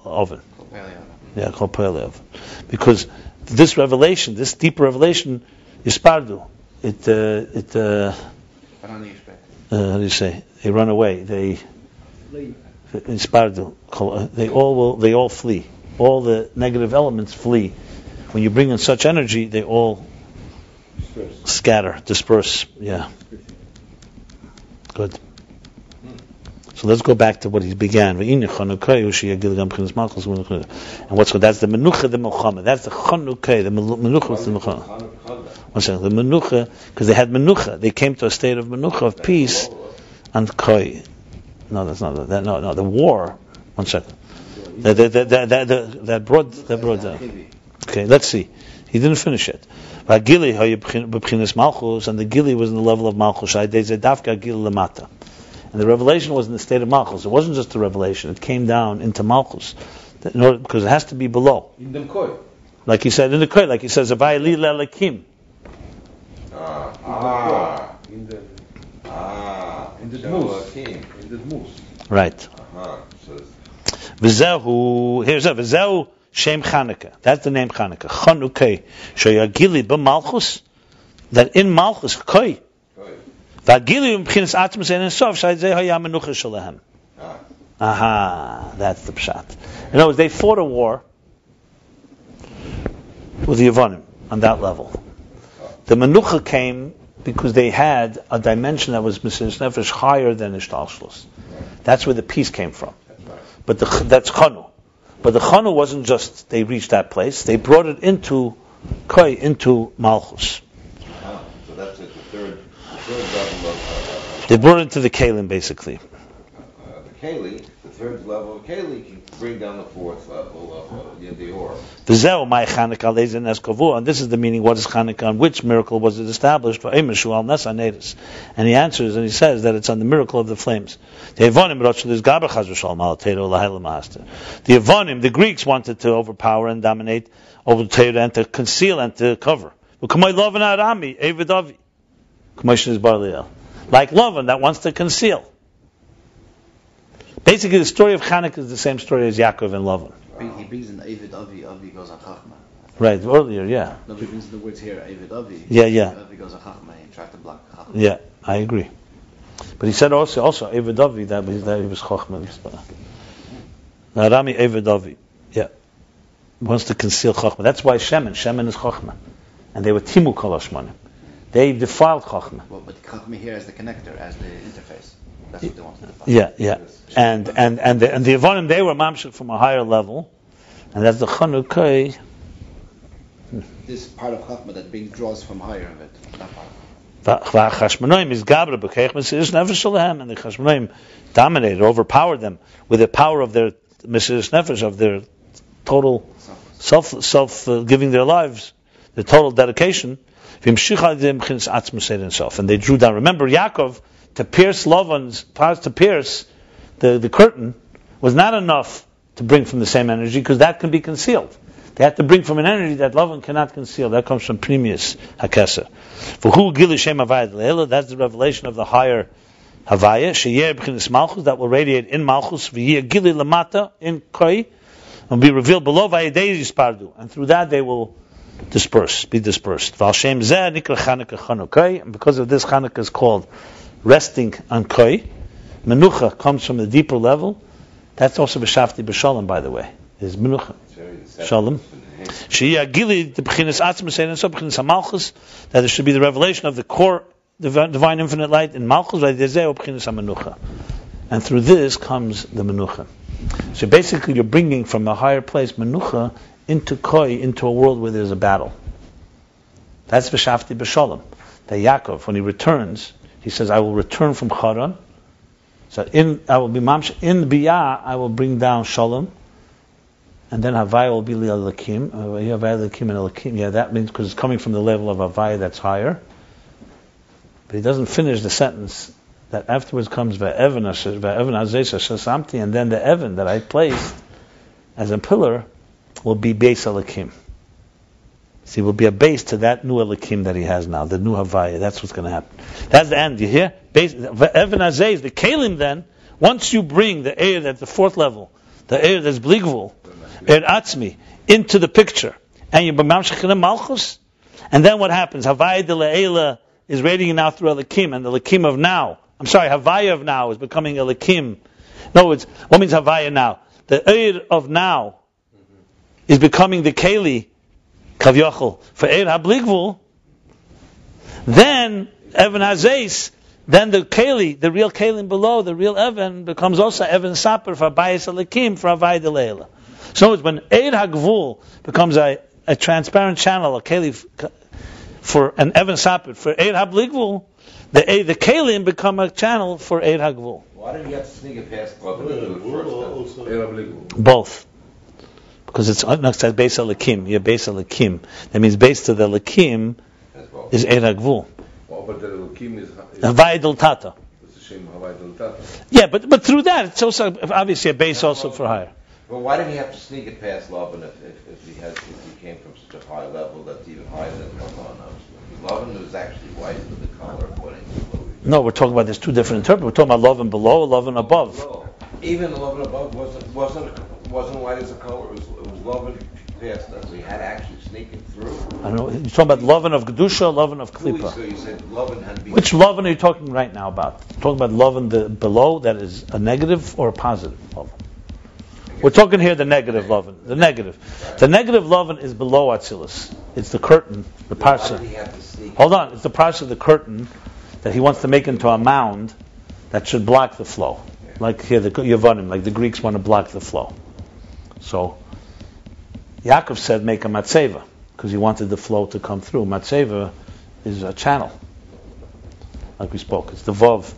oven. Yeah, Because this revelation, this deep revelation, is Spardu. It, uh, it, uh, uh, how do you say? They run away. They, Spardu. They all will, they all flee. All the negative elements flee when you bring in such energy, they all disperse. scatter, disperse. Yeah. Good. So let's go back to what he began. And what's? That's the menucha, the milchama. That's the chanukah, the menucha, the milchama. One second. The menucha, because they had menucha. They came to a state of menucha, of peace, and koi. No, that's not that. No, no, the war. One second. That, that, that, that, that, brought, that brought down. Okay, let's see. He didn't finish it. Gili Malchus, and the Gili was in the level of Malchus. And the revelation was in the state of Malchus. It wasn't just a revelation; it came down into Malchus, order, because it has to be below. In the koi. Like he said in the koi, like he says, "Avay li lelakim." Ah, ah, in the ah, in the dmus, in the dmus. Right. Uh-huh. V'zehu, here's a v'zehu Shem Chanukah. That's the name Chanukah. Chanukah. Shoyagili b'malchus. That in malchus, koi. Aha, that's the pshat. In other words, they fought a war with the Yavanim on that level. The menucha came because they had a dimension that was Mesiris Nefesh higher than Ishtalshlus. That's where the peace came from. But the, that's Chanu. But the Chanu wasn't just they reached that place; they brought it into Koi, into Malchus. Ah, so that's it, the third, the third level of. Uh, they brought it into the Kalim, basically. Uh, the Kali, the third level of Kali, can bring down the fourth level of uh, the Or. V'zeu my Chanukah lezen and this is the meaning. What is Chanukah? On which miracle was it established? For Emishu al Nesanedis, and he answers and he says that it's on the miracle of the flames. The Evonim The Evonim, the Greeks wanted to overpower and dominate over the Torah and to conceal and to cover. Like Lavan that wants to conceal. Basically, the story of Chanukah is the same story as Yaakov and Lavan. He brings in Avid Avi, Avi goes on Chachma. Right, earlier, yeah. No, he brings in the words here, Avid Avi. Yeah, yeah. Avi goes on Chachma, he tried to block Chachma. Yeah, I agree. But he said also, also Avid Avi, that, he, that he was Chachma. Narami Avid Avi, yeah. Wants to conceal Chachma. That's why Shemin, Shemin is Chachma. And they were Timu Kolashmanim. They've defiled Chachma. Well, but Chachma here as the connector, as the interface. That's what they want to define. Yeah, yeah. And, and, and the, and the Avonim, they were Mamshik from a higher level. And that's the Chanukai. This part of Chachma that being draws from higher of it, that is Gabra B'Keichmas is Nefesh Alehem, and the Chashmonoim dominated, overpowered them with the power of their Mesiris Nefesh, of their total self self uh, giving their lives, the total dedication, and they drew down. Remember, Yaakov, to pierce Lavan's, to pierce the, the curtain, was not enough to bring from the same energy, because that can be concealed. They had to bring from an energy that Lavan cannot conceal. That comes from Primius Hakesa. For who Gilishem that's the revelation of the higher Havaya, Sheyer B'chinis Malchus, that will radiate in Malchus, V'yir Gili Lamata, in Koi, and be revealed below Yispardu. And through that they will disperse, be dispersed. V'al Zeh Nikra Chanukah and because of this Chanukah is called resting on Koi. Menucha comes from the deeper level. That's also B'Shafti B'Shalom, by the way. Is Menucha. Shalom. The B'chinis Atzma, and so HaMalchus, that there should be the revelation of the core divine infinite light in Malchus, and through this comes the Menucha. So basically, you're bringing from the higher place Menucha into Koi, into a world where there's a battle. That's V'Shafti B'Shalom. That Yaakov, when he returns, he says, I will return from Charan. So in, I will be mamsh, in Biyah, I will bring down Shalom. And then Havaya will be Li'alakim. Havaya Lakim and Alakim. Yeah, that means because it's coming from the level of Havaya that's higher. But he doesn't finish the sentence that afterwards comes Ve'evan Shasamti, and then the Evan that I placed as a pillar will be Beis Alakim. See, will be a base to that new Alakim that he has now, the new Havaya. That's what's going to happen. That's the end. You hear? Base, Evan Azez, the Kalim then, once you bring the air at the fourth level, the air that's Bligvul, air Atzmi, into the picture, and you b'mamshech Malchus, and then what happens? Havaya de Le'ela is radiating now through Elikim, and the Elikim of now, I'm sorry, Havaya of now is becoming Elikim. In other words, what means Havaya now? The air of now is becoming the Keli, Kavyachol, for Eir HaBligvul. Then, Evan Hazais, then the Keli, the real Kalim below, the real Evan, becomes also Evan Saper for Abayas Elikim for Havaya Leila. So when Eir HaGvul becomes a, a transparent channel, a Keli for an Evan Sapit, for Eid HaBligvul, the eh, the Kalim become a channel for Eid HaGvul. Why did you have to sneak it past Both. Because it's to base Lakim. You're base Lakim. That means base to the Lakim is Eid HaGvul. Well, but the Lakim is... Havayadil Tata. Yeah, but but through that, it's also obviously a base also for higher. Well, why did he have to sneak it past Lovin if, if, if, he has if he came from such a high level that's even higher than Lavan? Lovin was actually white with the color according to No, we're talking about there's two different interpretations. We're talking about Lovin below, Lovin above. Even the Lovin above wasn't wasn't wasn't white as a color. It was Lovin past us. We had to actually sneak it through. I don't know. You're talking about Lovin of Gedusha, Lovin of Klippa. So you said Lovin had. Which Lovin are you talking right now about? You're talking about Lovin the below that is a negative or a positive Lovin? We're talking here the negative lovin. The negative. The negative lovin is below Atzilus. It's the curtain, the parsha. Hold on, it's the parsha of the curtain that he wants to make into a mound that should block the flow. Like here, the Yavanim, like the Greeks want to block the flow. So, Yaakov said, make a matzeva, because he wanted the flow to come through. Matzeva is a channel, like we spoke. It's the Vav.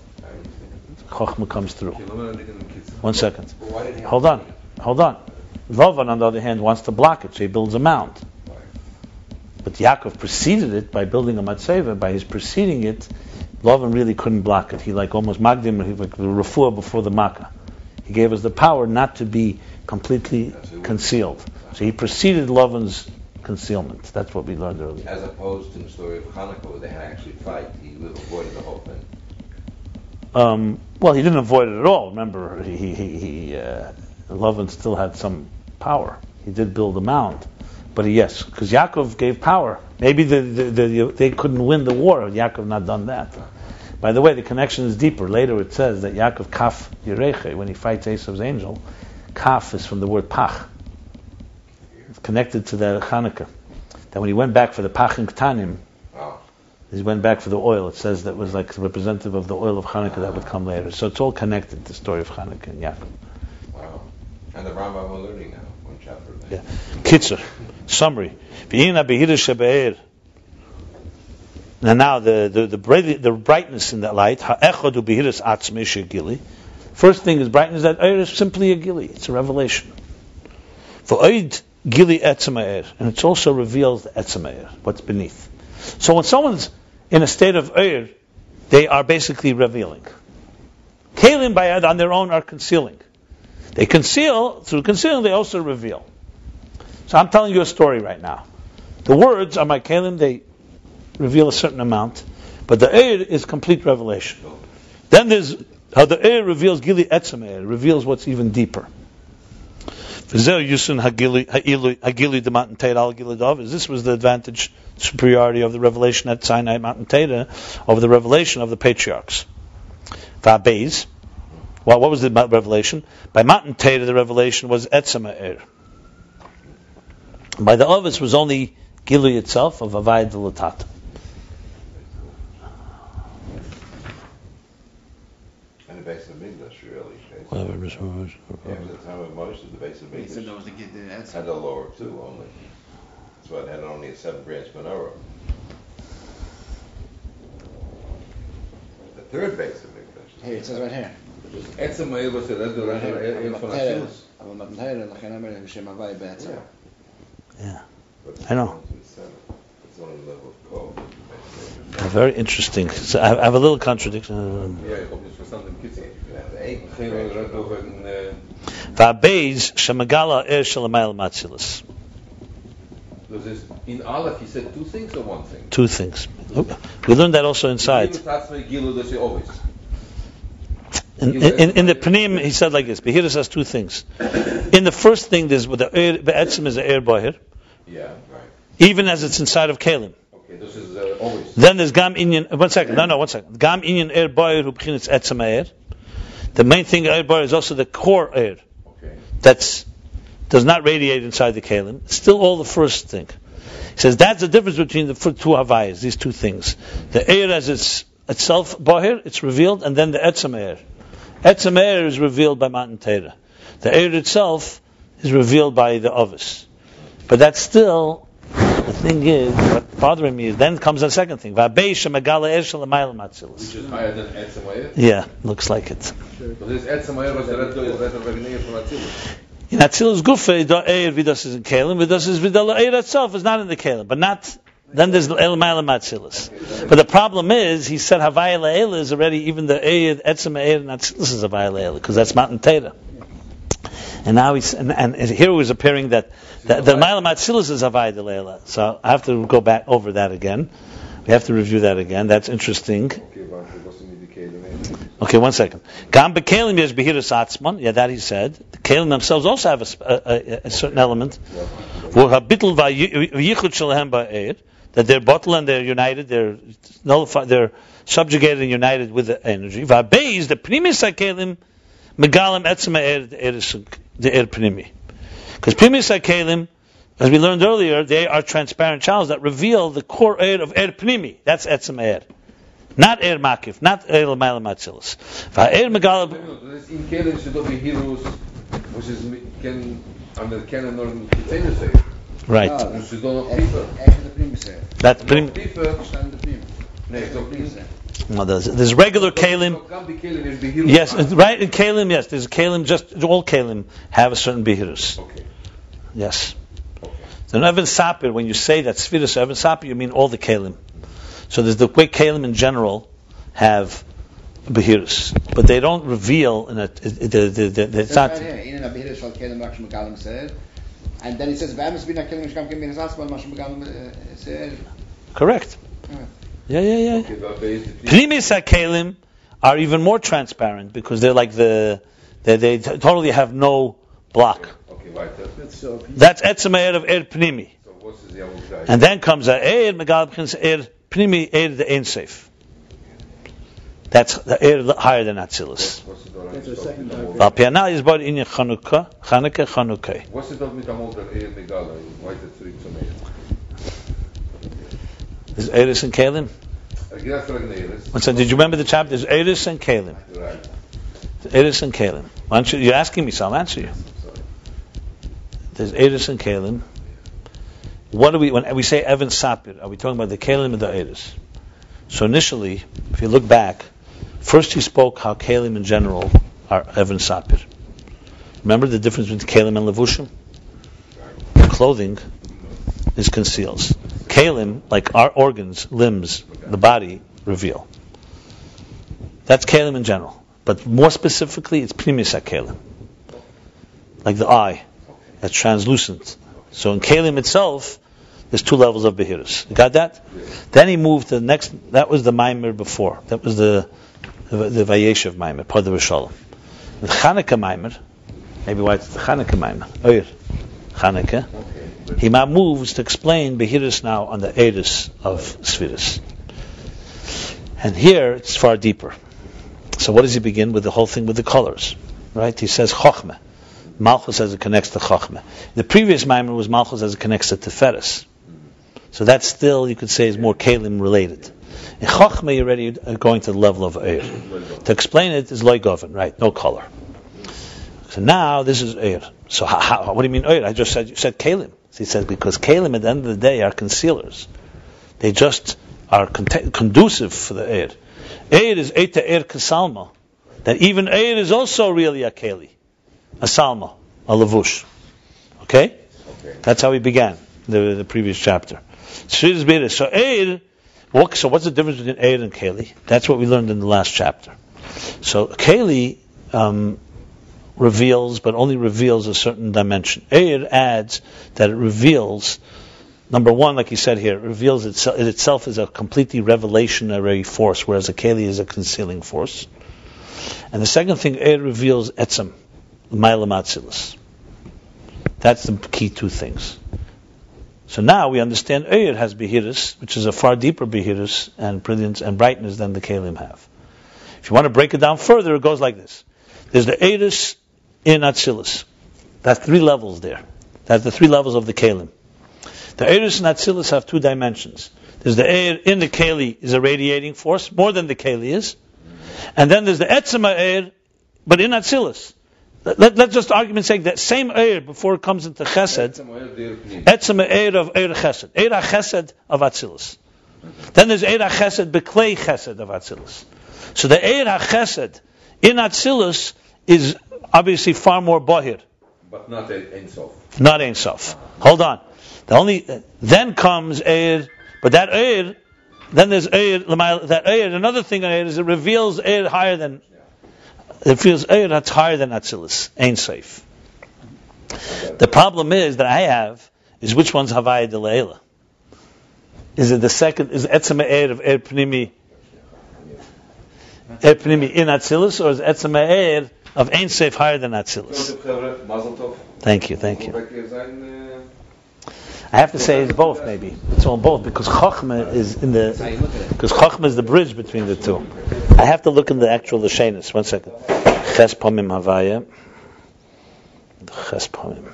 Chochma comes through. One second. Hold on. Hold on. Lavan, on the other hand, wants to block it, so he builds a mound. But Yaakov preceded it by building a matzeva. By his preceding it, Lavan really couldn't block it. He like almost magdim, he like the refuah before the makkah. He gave us the power not to be completely concealed. So he preceded Lavan's concealment. That's what we learned earlier. As opposed to the story of Hanukkah, where they had to actually fight. He avoided the whole thing. Um, well, he didn't avoid it at all. Remember, he, he, he uh, still had some power. He did build a mound. But yes, because Yaakov gave power. Maybe the, the, the, they couldn't win the war had Yaakov not done that. By the way, the connection is deeper. Later it says that Yaakov kaf yireche, when he fights Esav's angel, kaf is from the word pach. It's connected to the Hanukkah. That when he went back for the pachim ktanim, he went back for the oil. It says that was like representative of the oil of Hanukkah that would come later. So it's all connected, to the story of Hanukkah and Yaakov. And the Rambam we're learning now, one chapter. Yeah. Kitzer, summary. And now the the, the, the brightness in that light. First thing is brightness that air is simply a gili. It's a revelation. For oid gili etzemair, and it also reveals the etzemair, what's beneath. So when someone's in a state of Eir, they are basically revealing. Kalim Bayad on their own are concealing. They conceal, through concealing, they also reveal. So I'm telling you a story right now. The words are my Kalim, they reveal a certain amount, but the Eir is complete revelation. Then there's how the Eir reveals Gili Etzem reveals what's even deeper. This was the advantage, superiority of the revelation at Sinai Mountain Teda over the revelation of the patriarchs. Va'beis. Well, what was the revelation? By Mountain Teda, the revelation was Etzema er. By the Ovis was only Gilui itself of Avayad Latata. And the base of Migdash, really. Whatever. After the time of Moshe, the base of He said that Migdash was the, the answer. had a lower two only. That's why it had only a seven branch menorah. The third base of Migdash. Here, it says right here. עצם העיר בסדר, זה רק העיר של אצילוס. אבל מתנהל, לכן אומר בשם הוואי בעצם. Yeah. Yeah. But I know. Very interesting. So I have a little contradiction. Ja, ik heb niet verstaan in kitsen. You can have eight Geen branch rek over een... Va'beis shemagala er shalamayel matzilus. Dus is in Aleph he said two things or one thing? Two things. We learned that also inside. Gilu starts with Gilu, that's always. In, in, in the Panim, he said like this. Behira says two things. In the first thing, there's the air, Be'etzim is the air bahir, Yeah, right. Even as it's inside of Kalim. Okay, this is uh, always. Then there's Gam Inyan. One second. No, no, one second. Gam Inyan air bahir who b'chinas etzem air. The main thing air bahir is also the core air Okay. that's does not radiate inside the kalim. Still all the first thing. He says that's the difference between the two havayas, these two things. The air as it's itself bahir, it's revealed, and then the etzem air. Etzem is revealed by Matan Torah. The air itself is revealed by the ovis. But that's still the thing is what's bothering me is then comes the second thing. Va'bei shemagala shalamayel matzilus. Which is higher than Etzem Yeah, looks like it. But this Etzem was the red red red from Atzilus. In Atzilus Gufa, Eir Vidas is in Kalim, Vidas is Vidal Eir itself is not in the Kalim, but not, then there's El Mailam Atzilus. But the problem is, he said Havaya Le'ela is already, even the Eir, Etzem Eir, and Atzilus is Havaya Le'ela, because that's Matan Teda. And now he's, and, and here it was appearing that, that the Mailam Atzilus is Havaya Le'ela. So I have to go back over that again. We have to review that again. That's interesting. Okay, one second. Gam bekelim is behiras atzman. Yeah, that he said. The kelim themselves also have a, a, a, certain element. V'habitl v'yichud shalahem ba'ed. That they're bottled and they're united. They're nullified. They're subjugated and united with the energy. V'habeis the pnimis hakelim megalim etzem ha'ed the er pnimi. Because pnimis hakelim, as we learned earlier, they are transparent channels that reveal the core air of er pnimi. That's etzem ha'ed. Not er makif, not er l'mayla matzilus. Va'er megalab, Dus in Kelen should be heroes, which is can under Kelen nor Kitzenu say. right. Ah, Dus ze doen nog dieper. Echt de primus zeggen. That prim, Nog dieper. Staan de primus. Nee, toch niet. no, there's, there's regular kalim. Nog kan die Kelen is be heroes. Yes, right in kalim. Yes, there's kalim. Just all kalim have a certain behirus. Okay. Yes. So in Evan Sapir, when you say that Svidus Evan Sapir, you mean all the kalim. So there's the way kalim in general have behirus, but they don't reveal in a. The, the, the, the, it's not. Right here. In a behir shall kelim rak shmagalim said. And then he says, "V'amis bin kelim shkam kelim bin asman ma shmagalim uh, said." Correct. Alright. Yeah, yeah, yeah. Okay, but based the three. Pnimis HaKelim are even more transparent because they're like the, they, they t- totally have no block. Okay, right. That's That's so. Etzem Eir of Er Pnimi. So what's the other? And then comes a Eir Megal B'chins Er Pnimi Eir the Ein Seif. That's the Eir higher than Atzilus. What's the door? That's the second guy. Val Pianal is bought in Chanukah, Chanukah, Chanukah. What's it of mit am older Eir Megala? Why the three to me? There's Eiris and Kalim. I guess for One second, did you remember the chapter? There's Eiris and Kalim. Eiris and Kalim. Why don't you, you're asking me, so I'll answer you. There's Eris and Kalim. What do we when we say Evan Sapir? Are we talking about the Kalim or the Eris? So initially, if you look back, first he spoke how Kalim in general are Evan Sapir. Remember the difference between Kalim and Levushim? Clothing is conceals. Kalim, like our organs, limbs, the body, reveal. That's Kalim in general. But more specifically, it's Pnimis HaKalim. Like the eye, that's translucent. So in Kalim itself, there's two levels of Behirus. You got that? Then he moved to the next, that was the Maimer before. That was the the, Vayeshev Maimer, part of the Shalom. The Chanukah Maimer, maybe why it's the Chanukah Maimer, oh, Oyer, Chanukah, he moves to explain Behirus now on the Eris of Svirus. And here it's far deeper. So what does he begin with the whole thing with the colors? Right? He says Chochmeh. Malchus as it connects to Chochmeh. The previous Maimer was Malchus as it connects to Teferis. So that still, you could say, is more Kalim related. In Chochmeh, you're already uh, going to the level of Eir. To explain it is Loigoven, right? No color. So now this is Eir. So how, how, what do you mean Eir? I just said you said Kalim. So he said because Kalim at the end of the day are concealers. They just are con- conducive for the Eir. Eir is Eita Eir Kasalma. That even Eir is also really a Kali, a Salma, a Lavush. Okay? okay? That's how he began the, the previous chapter. So Eir so what's the difference between Eir and Keli? That's what we learned in the last chapter. So Keli um, reveals, but only reveals a certain dimension. Eir adds that it reveals, number one, like he said here, it reveals itself, it itself as a completely revelationary force, whereas a Keli is a concealing force. And the second thing, Eir reveals Etzem, Mailam That's the key two things. So now we understand Eir has Behiris, which is a far deeper Behiris and brilliance and brightness than the Kalim have. If you want to break it down further, it goes like this. There's the Eiris in Atzilus. That's three levels there. That's the three levels of the Kalim. The Eiris and Atzilus have two dimensions. There's the air in the Kali is a radiating force, more than the Kali is. And then there's the Etzema air, but in Atzilus. Let, us just argument sake that same air before it comes into chesed, etzem air of air chesed, air chesed of atzilus. Then there's air chesed beklei chesed of atzilus. So the air chesed in atzilus is obviously far more bahir. But not ein sof. Not ein sof. Hold on. The only then comes air, but that air, then there's air. That air. Another thing on air is it reveals air higher than it feels Eir that's higher than Atzilus. Ein Sof. The problem is that I have is which one's Havaya Leila? Is it the second? Is Etzema Eir of Eir Pnimi? Eir Pnimi in Atzilus, or is Etzema Eir of Ein Sof higher than Atzilus? Thank you, thank you. I have to say it's both, maybe. It's on both because Chochmah is in the because Chochmah is the bridge between the two. I have to look in the actual Lashanis. One second. Ches Pomim Havaya. Ches Pomim.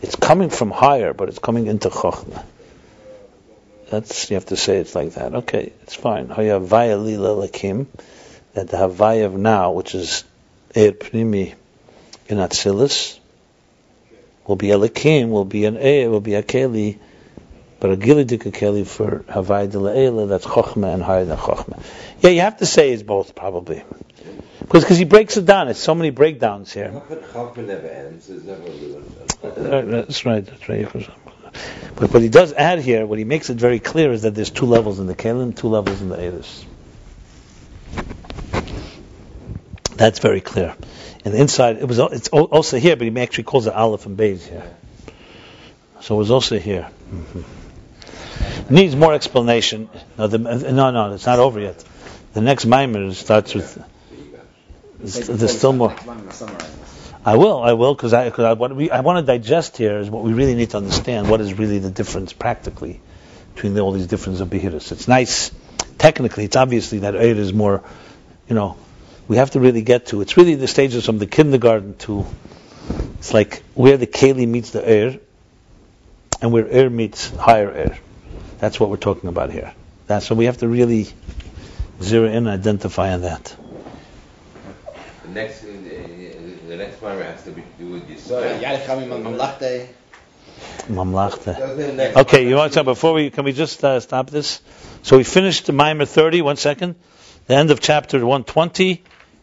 It's coming from higher, but it's coming into Chochmah. That's you have to say it's like that. Okay, it's fine. Hayavaya Lila Lakim. That the Havaya of now, which is Eir Pnimi in Atzilus will be a lekim, will be an a, will be a keli, but a gilidik keli for havai de le'ela, that's chokhmah and higher than chokhmah. Yeah, you have to say it's both probably. Because because he breaks it down. It's so many breakdowns here. Chokhmah never ends. There's never uh, That's right. That's right. But what he does add here, what he makes it very clear is that there's two levels in the kelim, two levels in the eris. That's very clear. And inside, it was it's also here, but he actually calls it Aleph and Beis here. So it was also here. Mm-hmm. Needs more explanation. No, the, no, no, it's not over yet. The next Maimer starts with. There's still more. I will, I will, because I, cause I, what we, I want to digest here is what we really need to understand. What is really the difference practically between all these differences of behiras? It's nice, technically, it's obviously that Eid is more, you know, we have to really get to. It's really the stages from the kindergarten to, it's like where the Keli meets the air, and where air meets higher air. That's what we're talking about here. That's so we have to really zero in and identify on that. The next, the next one has to be do with Yisrael. Mamlachte. Okay, you want to before we can we just uh, stop this? So we finished the Mimer 30. One second. The end of chapter 120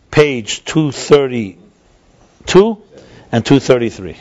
page 232 and 233.